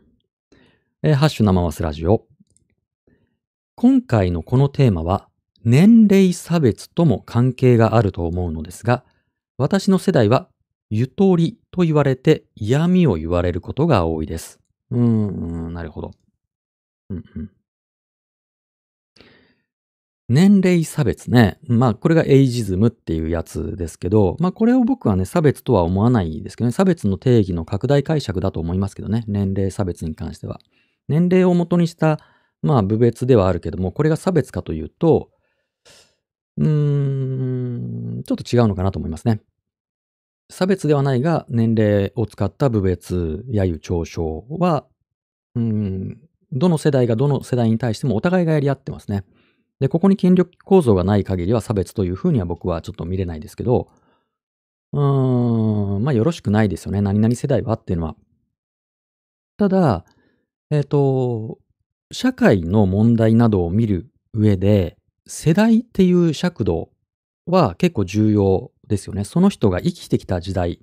えー、ハッシュ生マスラジオ。今回のこのテーマは、年齢差別とも関係があると思うのですが、私の世代は、ゆとりと言われて嫌味を言われることが多いです。うーん、なるほど。うんうん。年齢差別ね。まあ、これがエイジズムっていうやつですけど、まあ、これを僕はね、差別とは思わないですけどね、差別の定義の拡大解釈だと思いますけどね、年齢差別に関しては。年齢をもとにした、まあ、部別ではあるけども、これが差別かというと、うーん、ちょっと違うのかなと思いますね。差別ではないが、年齢を使った部別、揶揄嘲笑は、うん、どの世代がどの世代に対してもお互いがやり合ってますね。で、ここに権力構造がない限りは差別というふうには僕はちょっと見れないですけど、うーん、まあよろしくないですよね。何々世代はっていうのは。ただ、えっ、ー、と、社会の問題などを見る上で、世代っていう尺度は結構重要ですよね。その人が生きてきた時代、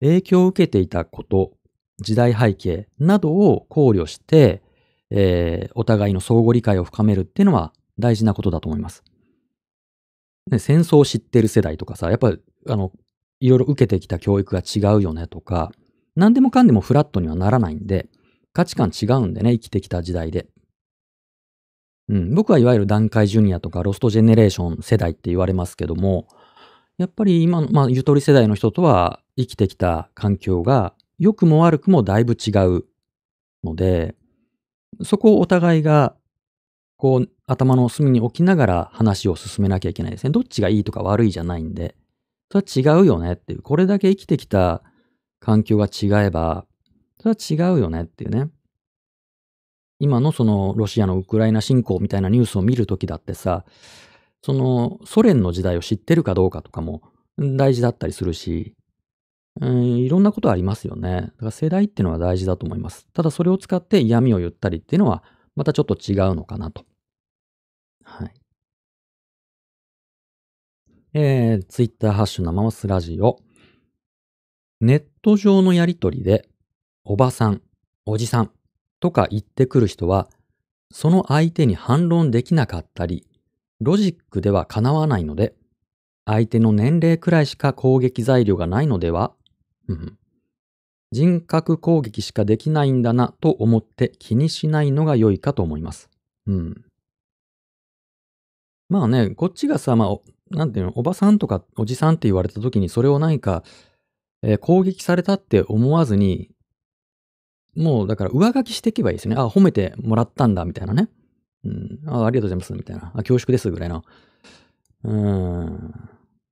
影響を受けていたこと、時代背景などを考慮して、えー、お互いの相互理解を深めるっていうのは大事なことだと思います。ね、戦争を知ってる世代とかさ、やっぱり、あの、いろいろ受けてきた教育が違うよねとか、何でもかんでもフラットにはならないんで、価値観違うんでね、生きてきた時代で。うん、僕はいわゆる段階ジュニアとかロストジェネレーション世代って言われますけども、やっぱり今の、まあ、ゆとり世代の人とは生きてきた環境が良くも悪くもだいぶ違うので、そこをお互いがこう、頭の隅に置きながら話を進めなきゃいけないですね。どっちがいいとか悪いじゃないんで、それは違うよねっていう。これだけ生きてきた環境が違えば、それは違うよねっていうね。今のそのロシアのウクライナ侵攻みたいなニュースを見るときだってさ、そのソ連の時代を知ってるかどうかとかも大事だったりするし、うん、いろんなことありますよね。だから世代っていうのは大事だと思います。ただそれを使って嫌味を言ったりっていうのはまたちょっと違うのかなと。はい。えー、ツイッターハッシュ生マスラジオ。ネット上のやりとりで、おばさん、おじさんとか言ってくる人は、その相手に反論できなかったり、ロジックでは叶わないので、相手の年齢くらいしか攻撃材料がないのでは、人格攻撃しかできないんだなと思って気にしないのが良いかと思います。うん。まあね、こっちがさ、まあ、なんていうの、おばさんとかおじさんって言われた時にそれを何か、えー、攻撃されたって思わずに、もうだから上書きしていけばいいですね。あ、褒めてもらったんだ、みたいなね。うん。あ、ありがとうございます、みたいな。あ、恐縮です、ぐらいの。うん。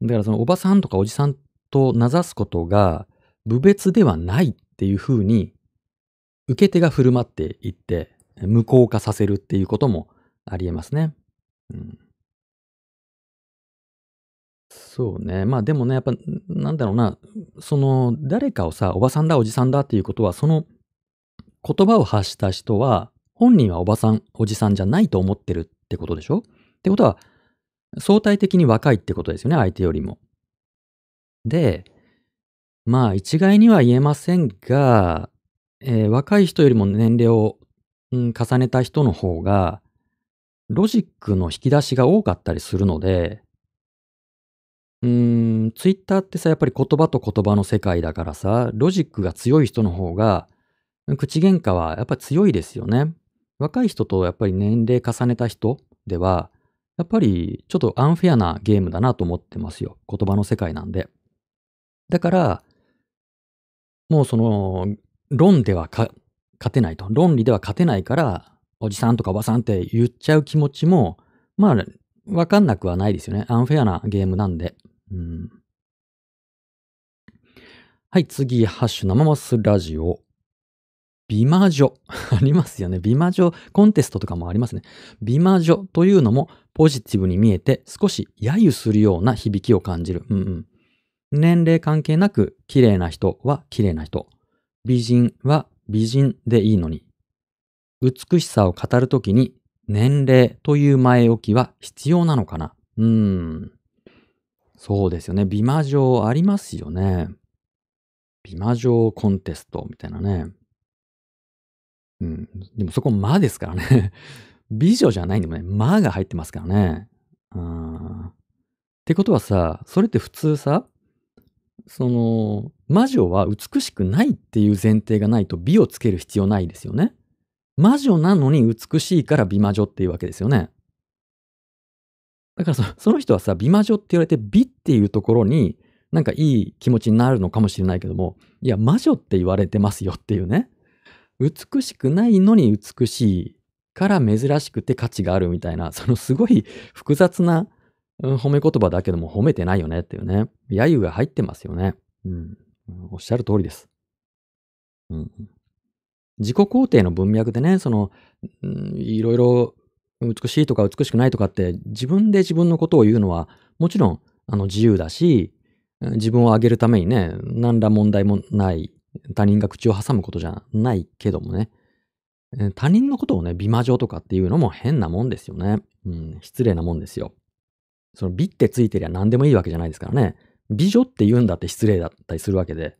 だからそのおばさんとかおじさんと名指すことが、部別ではないっていうふうに、受け手が振る舞っていって、無効化させるっていうこともありえますね。うん、そうね。まあでもね、やっぱ、なんだろうな、その、誰かをさ、おばさんだ、おじさんだっていうことは、その言葉を発した人は、本人はおばさん、おじさんじゃないと思ってるってことでしょ？ってことは、相対的に若いってことですよね、相手よりも。で、まあ、一概には言えませんが、えー、若い人よりも年齢を、うん、重ねた人の方が、ロジックの引き出しが多かったりするので、うーん、ツイッターってさ、やっぱり言葉と言葉の世界だからさ、ロジックが強い人の方が、口喧嘩はやっぱり強いですよね。若い人とやっぱり年齢重ねた人では、やっぱりちょっとアンフェアなゲームだなと思ってますよ。言葉の世界なんで。だから、もうその、論では勝てないと。論理では勝てないから、おじさんとかおばさんって言っちゃう気持ちも、まあ、わかんなくはないですよね。アンフェアなゲームなんで。うん、はい、次、ハッシュ生マスラジオ。美魔女。[LAUGHS] ありますよね。美魔女コンテストとかもありますね。美魔女というのもポジティブに見えて少し揶揄するような響きを感じる。うんうん。年齢関係なく綺麗な人は綺麗な人。美人は美人でいいのに。美しさを語るときに年齢という前置きは必要なのかなうーん。そうですよね。美魔女ありますよね。美魔女コンテストみたいなね。うん。でもそこ魔ですからね。[LAUGHS] 美女じゃないんでもね、魔が入ってますからね。うん。ってことはさ、それって普通さ、その、魔女は美しくないっていう前提がないと美をつける必要ないですよね。魔女なのに美しいから美魔女っていうわけですよね。だからそその人はさ、美魔女って言われて美っていうところになんかいい気持ちになるのかもしれないけども、いや、魔女って言われてますよっていうね。美しくないのに美しいから珍しくて価値があるみたいな、そのすごい複雑な、うん、褒め言葉だけども褒めてないよねっていうね。揶揄が入ってますよね。うん。おっしゃる通りです。うん。自己肯定の文脈でね、その、うん、いろいろ美しいとか美しくないとかって自分で自分のことを言うのはもちろんあの自由だし、自分を上げるためにね、何ら問題もない他人が口を挟むことじゃないけどもね、他人のことをね、美魔女とかっていうのも変なもんですよね。うん、失礼なもんですよ。その美ってついてりゃ何でもいいわけじゃないですからね。美女って言うんだって失礼だったりするわけで。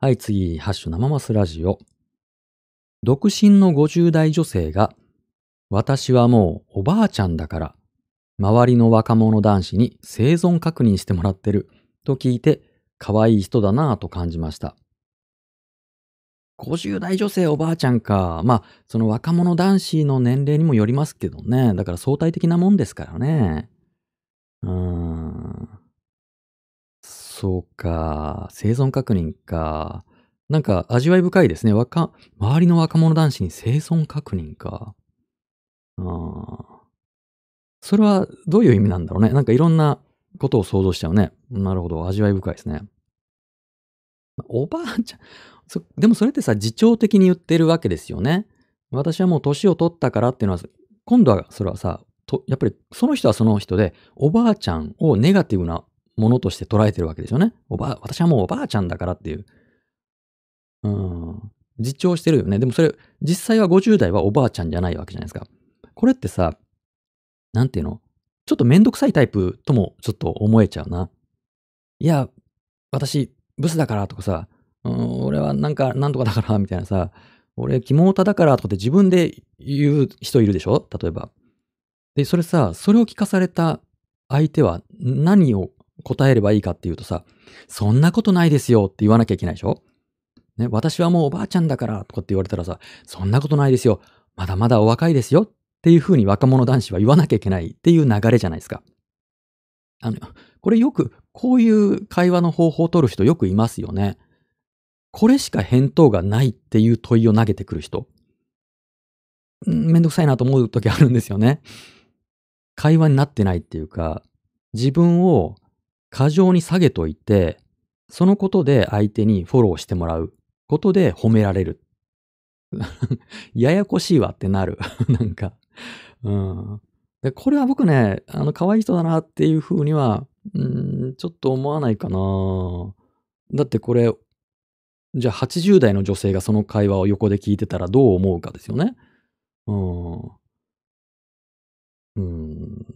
はい、次、ハッシュ生マスラジオ。独身の50代女性が、私はもうおばあちゃんだから、周りの若者男子に生存確認してもらってると聞いて、可愛い人だなぁと感じました。50代女性おばあちゃんか。まあ、その若者男子の年齢にもよりますけどね。だから相対的なもんですからね。うーん。そうか。生存確認か。なんか味わい深いですね。若、周りの若者男子に生存確認か。ああ。それはどういう意味なんだろうね。なんかいろんなことを想像しちゃうね。なるほど。味わい深いですね。おばあちゃん。でもそれってさ、自重的に言ってるわけですよね。私はもう年を取ったからっていうのは、今度はそれはさ、とやっぱりその人はその人で、おばあちゃんをネガティブなものとして捉えてるわけですよね。おば、私はもうおばあちゃんだからっていう。うん。実調してるよね。でもそれ、実際は50代はおばあちゃんじゃないわけじゃないですか。これってさ、なんていうの？ちょっとめんどくさいタイプともちょっと思えちゃうな。いや、私、ブスだからとかさ、うん、俺はなんか、なんとかだからみたいなさ、俺、キモータだからとかって自分で言う人いるでしょ？例えば。で、それさ、それを聞かされた相手は何を答えればいいかっていうとさ、そんなことないですよって言わなきゃいけないでしょ？ね、私はもうおばあちゃんだからとかって言われたらさ、そんなことないですよ。まだまだお若いですよっていうふうに若者男子は言わなきゃいけないっていう流れじゃないですか。あの、これよく、こういう会話の方法を取る人よくいますよね。これしか返答がないっていう問いを投げてくる人。めんどくさいなと思う時あるんですよね。会話になってないっていうか、自分を過剰に下げといて、そのことで相手にフォローしてもらうことで褒められる。[LAUGHS] ややこしいわってなる。[LAUGHS] なんか。うん。で、これは僕ね、あの、可愛い人だなっていうふうには、うん、ちょっと思わないかな。だってこれ、じゃあ80代の女性がその会話を横で聞いてたらどう思うかですよね。うん。うん。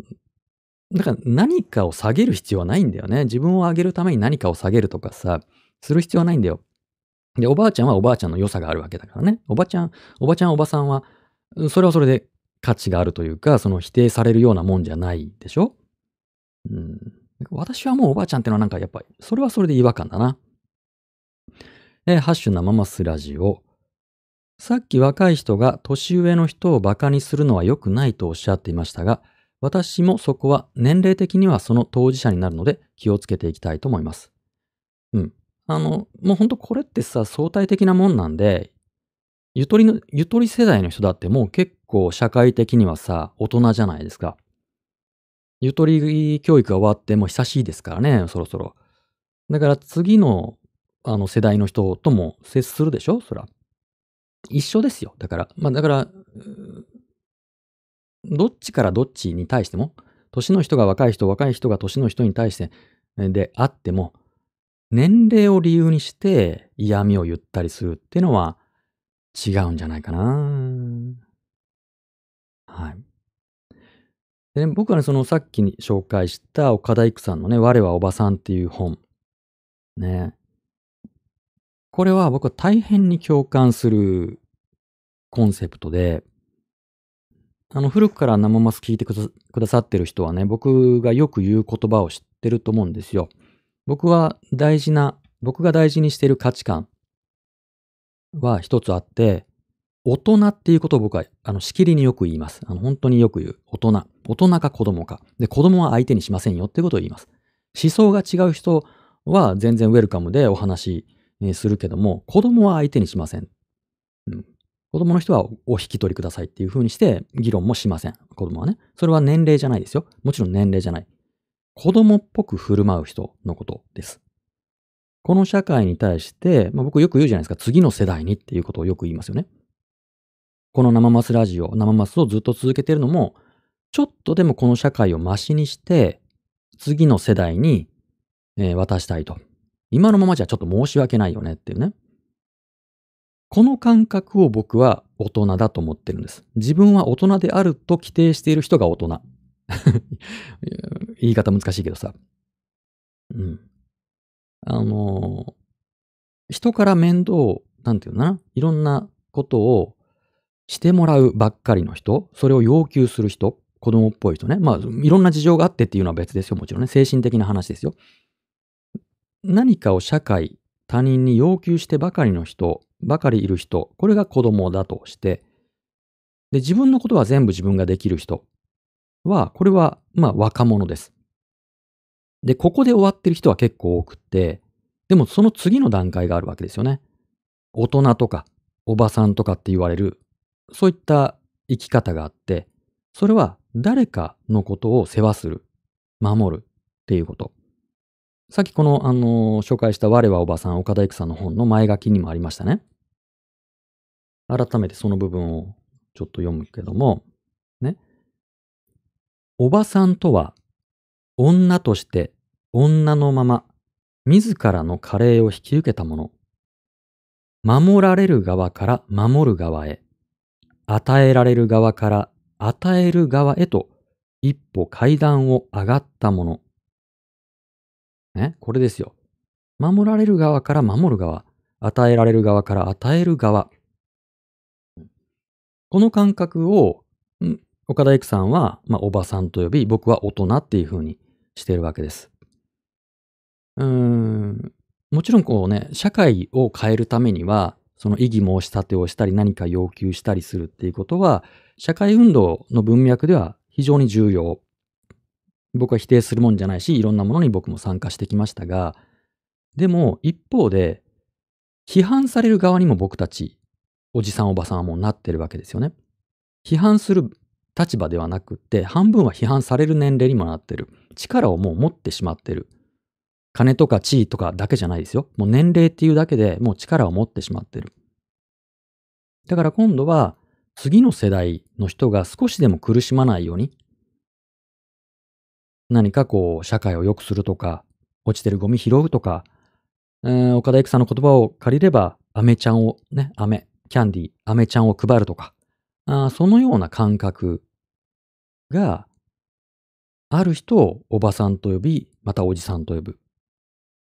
だから何かを下げる必要はないんだよね。自分を上げるために何かを下げるとかさ、する必要はないんだよ。で、おばあちゃんはおばあちゃんの良さがあるわけだからね。おばちゃん、おばちゃん、おばさんは、それはそれで価値があるというか、その否定されるようなもんじゃないでしょうん。私はもうおばあちゃんってのはなんかやっぱり、それはそれで違和感だな。えー、ハッシュ生マスラジオ。さっき若い人が年上の人を馬鹿にするのは良くないとおっしゃっていましたが、私もそこは年齢的にはその当事者になるので気をつけていきたいと思います。うん。あの、もうほんとこれってさ、相対的なもんなんで、ゆとりの、ゆとり世代の人だってもう結構社会的にはさ、大人じゃないですか。ゆとり教育が終わっても久しいですからね、そろそろ。だから次の、あの世代の人とも接するでしょ？そら。一緒ですよ。だから、まあだから、どっちからどっちに対しても、年の人が若い人、若い人が年の人に対してであっても、年齢を理由にして嫌味を言ったりするっていうのは違うんじゃないかな。はい。で、ね、僕はね、そのさっきに紹介した岡田育さんのね、我はおばさんっていう本。ね。これは僕は大変に共感するコンセプトで、あの、古くから生マス聞いてくださってる人はね、僕がよく言う言葉を知ってると思うんですよ。僕は大事な、僕が大事にしている価値観は一つあって、大人っていうことを僕は、あの、しきりによく言います。あの、本当によく言う。大人。大人か子供か。で、子供は相手にしませんよってことを言います。思想が違う人は全然ウェルカムでお話するけども、子供は相手にしません。うん、子供の人はお引き取りくださいっていう風にして議論もしません。子供はね。それは年齢じゃないですよ。もちろん年齢じゃない。子供っぽく振る舞う人のことです。この社会に対して、まあ、僕よく言うじゃないですか。次の世代にっていうことをよく言いますよね。この生マスラジオ、生マスをずっと続けているのも、ちょっとでもこの社会をマシにして、次の世代に、えー、渡したいと。今のままじゃちょっと申し訳ないよねっていうね。この感覚を僕は大人だと思ってるんです。自分は大人であると規定している人が大人。[LAUGHS] 言い方難しいけどさ。うん。あの人から面倒、なんていうのかな。いろんなことをしてもらうばっかりの人、それを要求する人、子供っぽい人ね。まあ、いろんな事情があってっていうのは別ですよ。もちろんね。精神的な話ですよ。何かを社会、他人に要求してばかりの人ばかりいる人、これが子供だとして、で、自分のことは全部自分ができる人は、これは、まあ、若者です。で、ここで終わってる人は結構多くって、でもその次の段階があるわけですよね。大人とか、おばさんとかって言われる、そういった生き方があって、それは誰かのことを世話する、守るっていうこと。さっきこの、あの、紹介した我はおばさん、岡田育さんの本の前書きにもありましたね。改めてその部分をちょっと読むけども、ね。おばさんとは、女として女のまま、自らの加齢を引き受けたもの。守られる側から守る側へ、与えられる側から与える側へと一歩階段を上がったもの。ね、これですよ。守られる側から守る側、与えられる側から与える側。この感覚を、岡田育さんは、まあ、おばさんと呼び、僕は大人っていう風にしているわけです。うーん、もちろんこうね、社会を変えるためには、その異議申し立てをしたり何か要求したりするっていうことは、社会運動の文脈では非常に重要僕は否定するもんじゃないし、いろんなものに僕も参加してきましたが、でも一方で、批判される側にも僕たち、おじさんおばさんはもうなってるわけですよね。批判する立場ではなくって、半分は批判される年齢にもなってる。力をもう持ってしまってる。金とか地位とかだけじゃないですよ。もう年齢っていうだけでもう力を持ってしまってる。だから今度は次の世代の人が少しでも苦しまないように、何かこう、社会を良くするとか、落ちてるゴミ拾うとか、えー、岡田育さんの言葉を借りれば、アメちゃんを、ね、アメ、キャンディー、アメちゃんを配るとか、あそのような感覚がある人をおばさんと呼び、またおじさんと呼ぶ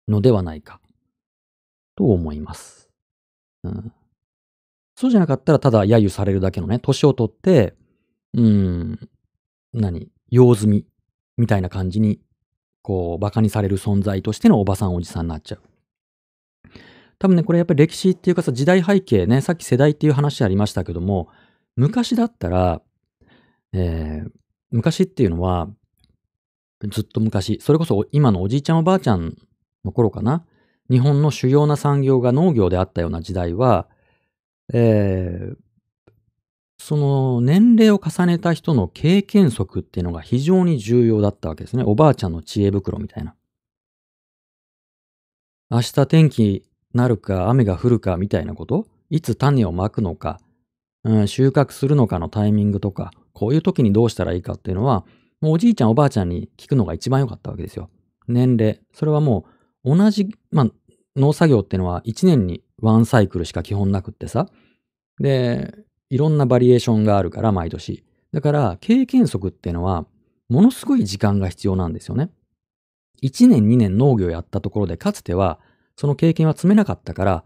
のではないかと思います。うん、そうじゃなかったらただ揶揄されるだけのね、年を取って、うん、何用済みみたいな感じに、こう、馬鹿にされる存在としてのおばさんおじさんになっちゃう。多分ね、これやっぱり歴史っていうかさ、時代背景ね、さっき世代っていう話ありましたけども、昔だったら、えー、昔っていうのは、ずっと昔、それこそ今のおじいちゃんおばあちゃんの頃かな、日本の主要な産業が農業であったような時代は、えー、その年齢を重ねた人の経験則っていうのが非常に重要だったわけですね。おばあちゃんの知恵袋みたいな。明日天気なるか雨が降るかみたいなこと？いつ種をまくのか、うん、収穫するのかのタイミングとか、こういう時にどうしたらいいかっていうのは、もうおじいちゃんおばあちゃんに聞くのが一番良かったわけですよ。年齢。それはもう同じ、まあ、農作業っていうのは1年にワンサイクルしか基本なくってさ。で、いろんなバリエーションがあるから、毎年。だから、経験則っていうのは、ものすごい時間が必要なんですよね。1年2年農業やったところで、かつては、その経験は積めなかったから、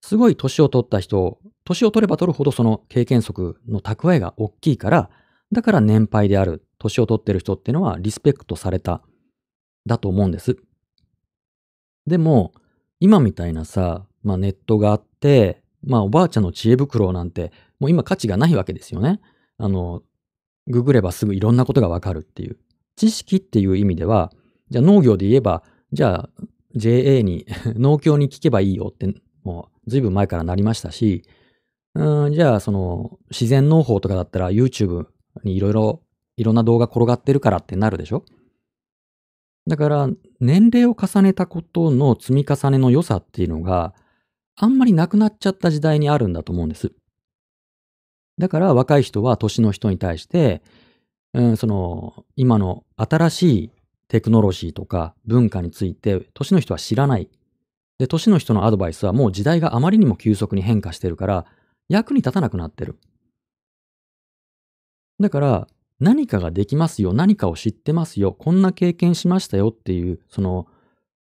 すごい年を取った人、年を取れば取るほどその経験則の蓄えが大きいから、だから年配である、年を取ってる人っていうのはリスペクトされた、だと思うんです。でも、今みたいなさ、まあネットがあって、まあおばあちゃんの知恵袋なんて、もう今価値がないわけですよね。あの、ググればすぐいろんなことがわかるっていう。知識っていう意味では、じゃあ農業で言えば、じゃあ JA に [LAUGHS] 農協に聞けばいいよって、もう随分前からなりましたし、うん、じゃあその自然農法とかだったら YouTube にいろいろいろんな動画転がってるからってなるでしょ？だから、年齢を重ねたことの積み重ねの良さっていうのがあんまりなくなっちゃった時代にあるんだと思うんです。だから若い人は年の人に対して、うん、その今の新しいテクノロジーとか文化について年の人は知らない。で、年の人のアドバイスはもう時代があまりにも急速に変化してるから役に立たなくなってる。だから何かができますよ、何かを知ってますよ、こんな経験しましたよっていう、その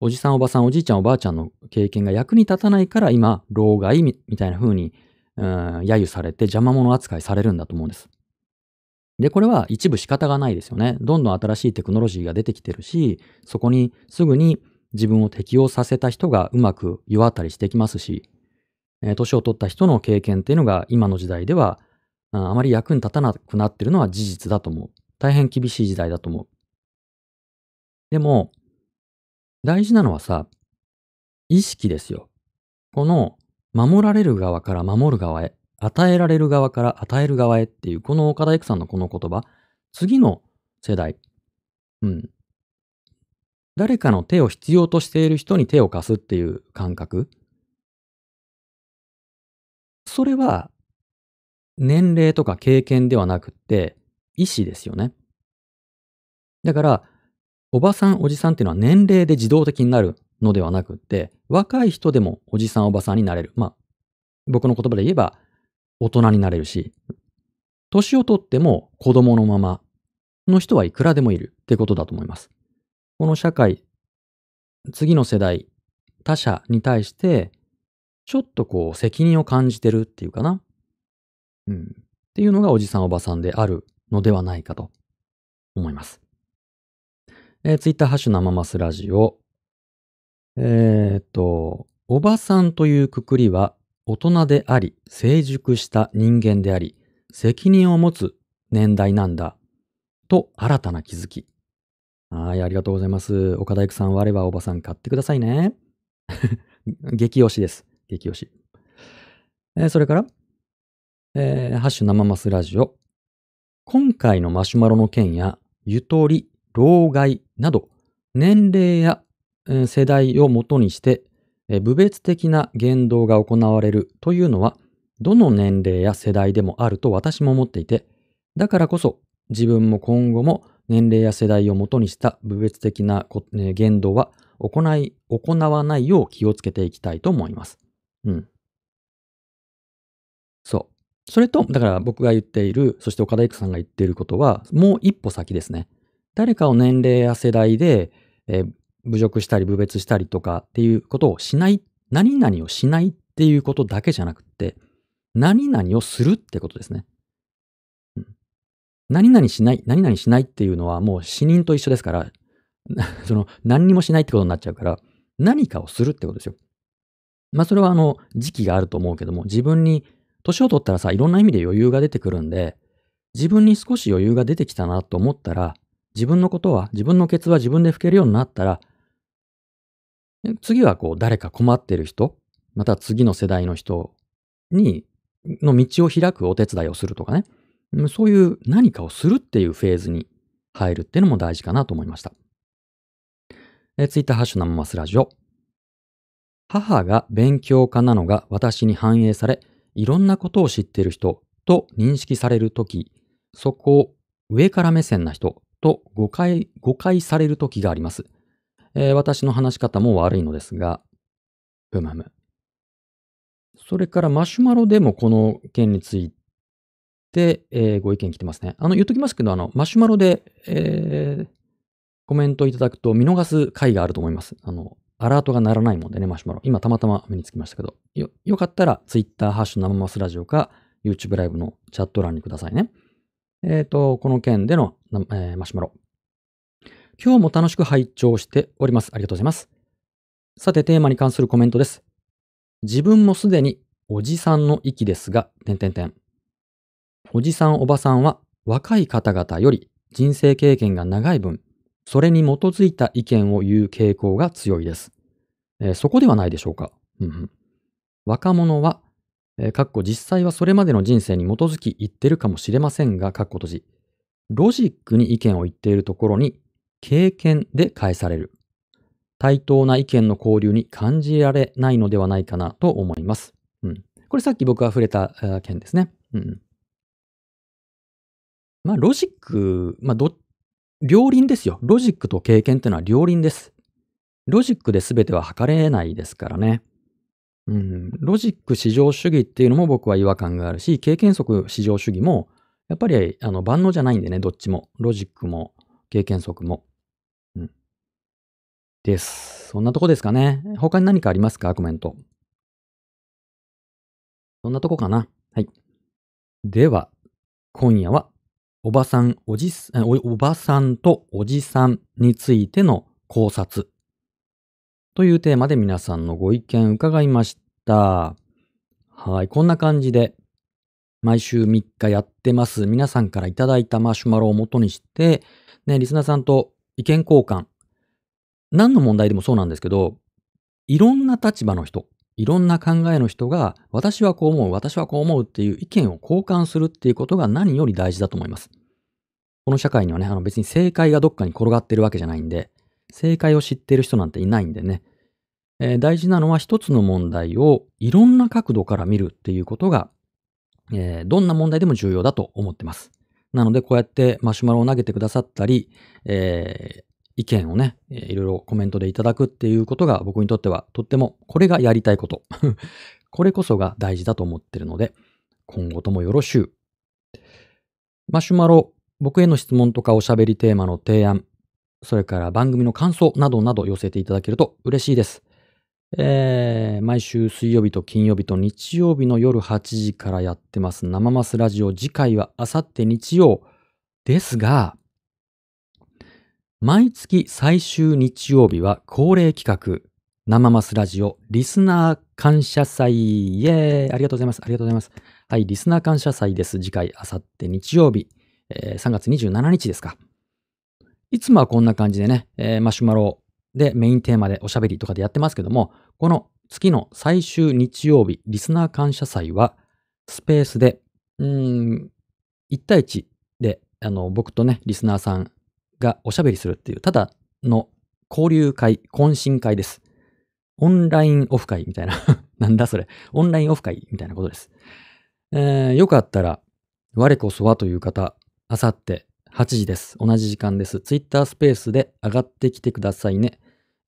おじさんおばさんおじいちゃんおばあちゃんの経験が役に立たないから今、老害みたいな風に、うん、揶揄されて邪魔者扱いされるんだと思うんです。で、これは一部仕方がないですよね。どんどん新しいテクノロジーが出てきてるし、そこにすぐに自分を適応させた人がうまく世当たりしてきますし、えー、年を取った人の経験っていうのが今の時代では、あまり役に立たなくなってるのは事実だと思う。大変厳しい時代だと思う。でも、大事なのはさ、意識ですよ。この守られる側から守る側へ、与えられる側から与える側へっていう、この岡田育さんのこの言葉、次の世代、うん。誰かの手を必要としている人に手を貸すっていう感覚。それは、年齢とか経験ではなくって、意志ですよね。だから、おばさん、おじさんっていうのは年齢で自動的になるのではなくって、若い人でもおじさん、おばさんになれる。まあ、僕の言葉で言えば、大人になれるし、年をとっても子供のままの人はいくらでもいるってことだと思います。この社会、次の世代、他者に対して、ちょっとこう責任を感じてるっていうかな。うん。っていうのがおじさんおばさんであるのではないかと思います。えー、ツイッターハッシュ生マスラジオ。えー、っと、おばさんというくくりは大人であり、成熟した人間であり、責任を持つ年代なんだ。と新たな気づき。はい、ありがとうございます。岡田育さん、我はおばさん買ってくださいね。[LAUGHS] 激推しです。激推し。えー、それから、えー、ハッシュ生マスラジオ。今回のマシュマロの件や、ゆとり、老害など、年齢や世代をもとにして、部別的な言動が行われるというのは、どの年齢や世代でもあると私も思っていて、だからこそ自分も今後も年齢や世代をもとにした部別的な言動は行い、行わないよう気をつけていきたいと思います。うん。そう。それと、だから僕が言っている、そして岡田育さんが言っていることは、もう一歩先ですね。誰かを年齢や世代で、えー、侮辱したり侮蔑したりとかっていうことをしない、何々をしないっていうことだけじゃなくて、何々をするってことですね。何々しない、何々しないっていうのはもう死人と一緒ですから、[LAUGHS] その何にもしないってことになっちゃうから、何かをするってことですよ。まあそれはあの時期があると思うけども、自分に年を取ったらさ、いろんな意味で余裕が出てくるんで、自分に少し余裕が出てきたなと思ったら、自分のことは、自分のケツは自分で拭けるようになったら、次はこう誰か困ってる人、また次の世代の人に、の道を開くお手伝いをするとかね。そういう何かをするっていうフェーズに入るっていうのも大事かなと思いました。ツイッターハッシュ生マスラジオ。母が勉強家なのが私に反映され、いろんなことを知っている人と認識されるとき、そこを上から目線な人と誤解、誤解されるときがあります。えー、私の話し方も悪いのですが、ふむふむ。それからマシュマロでもこの件について、えー、ご意見来てますね。あの、言っときますけど、あの、マシュマロで、えー、コメントいただくと見逃す回があると思います。あの、アラートが鳴らないもんでね、マシュマロ。今たまたま目につきましたけど、よ、よかったら Twitter、ハッシュ生マスラジオか YouTube ライブのチャット欄にくださいね。えっ、ー、と、この件での、えー、マシュマロ。今日も楽しく拝聴しております。ありがとうございます。さて、テーマに関するコメントです。自分もすでにおじさんの域ですが、点々点。おじさんおばさんは若い方々より人生経験が長い分、それに基づいた意見を言う傾向が強いです。えー、そこではないでしょうか。うんうん、若者は、えー、かっこ実際はそれまでの人生に基づき言ってるかもしれませんが、かっこ閉じ。ロジックに意見を言っているところに、経験で返される。対等な意見の交流に感じられないのではないかなと思います。うん。これさっき僕が触れた件ですね。うん。まあ、ロジック、まあ、ど、両輪ですよ。ロジックと経験っていうのは両輪です。ロジックで全ては測れないですからね。うん、ロジック至上主義っていうのも僕は違和感があるし、経験則至上主義も、やっぱりあの万能じゃないんでね、どっちも。ロジックも経験則も。です。そんなとこですかね。他に何かありますか？コメント。そんなとこかな。はい。では、今夜はおばさん、おじお、おばさんとおじさんについての考察というテーマで皆さんのご意見伺いました。はい、こんな感じで毎週3日やってます。皆さんからいただいたマシュマロを元にして、ね、リスナーさんと意見交換。何の問題でもそうなんですけど、いろんな立場の人、いろんな考えの人が、私はこう思う、私はこう思うっていう意見を交換するっていうことが何より大事だと思います。この社会にはね、あの別に正解がどっかに転がってるわけじゃないんで、正解を知ってる人なんていないんでね、えー、大事なのは一つの問題をいろんな角度から見るっていうことが、えー、どんな問題でも重要だと思ってます。なので、こうやってマシュマロを投げてくださったり、えー、意見をね、いろいろコメントでいただくっていうことが僕にとってはとってもこれがやりたいこと。[LAUGHS] これこそが大事だと思ってるので、今後ともよろしゅう。マシュマロ、僕への質問とかおしゃべりテーマの提案、それから番組の感想などなど寄せていただけると嬉しいです。えー、毎週水曜日と金曜日と日曜日の夜8時からやってます生マスラジオ。次回はあさって日曜ですが、毎月最終日曜日は恒例企画、生マスラジオリスナー感謝祭。イェーイありがとうございます。ありがとうございます。はい、リスナー感謝祭です。次回、あさって日曜日、えー、3月27日ですか。いつもはこんな感じでね、えー、マシュマロでメインテーマでおしゃべりとかでやってますけども、この月の最終日曜日、リスナー感謝祭は、スペースで、うん、1対1で、あの、僕とね、リスナーさんがおしゃべりするっていう、ただの交流会、懇親会です。オンラインオフ会みたいな [LAUGHS] なんだそれ。オンラインオフ会みたいなことです。えー、よかったら、我こそはという方、あさって8時です。同じ時間です。ツイッタースペースで上がってきてくださいね。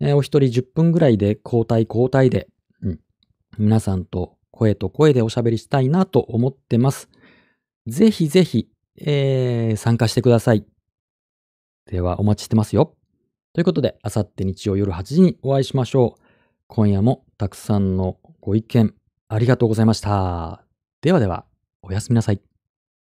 えー、お一人10分ぐらいで交代交代で、うん、皆さんと声と声でおしゃべりしたいなと思ってます。ぜひぜひ、えー、参加してください。ではお待ちしてますよ。ということで、あさって日曜夜8時にお会いしましょう。今夜もたくさんのご意見ありがとうございました。ではでは、おやすみなさい。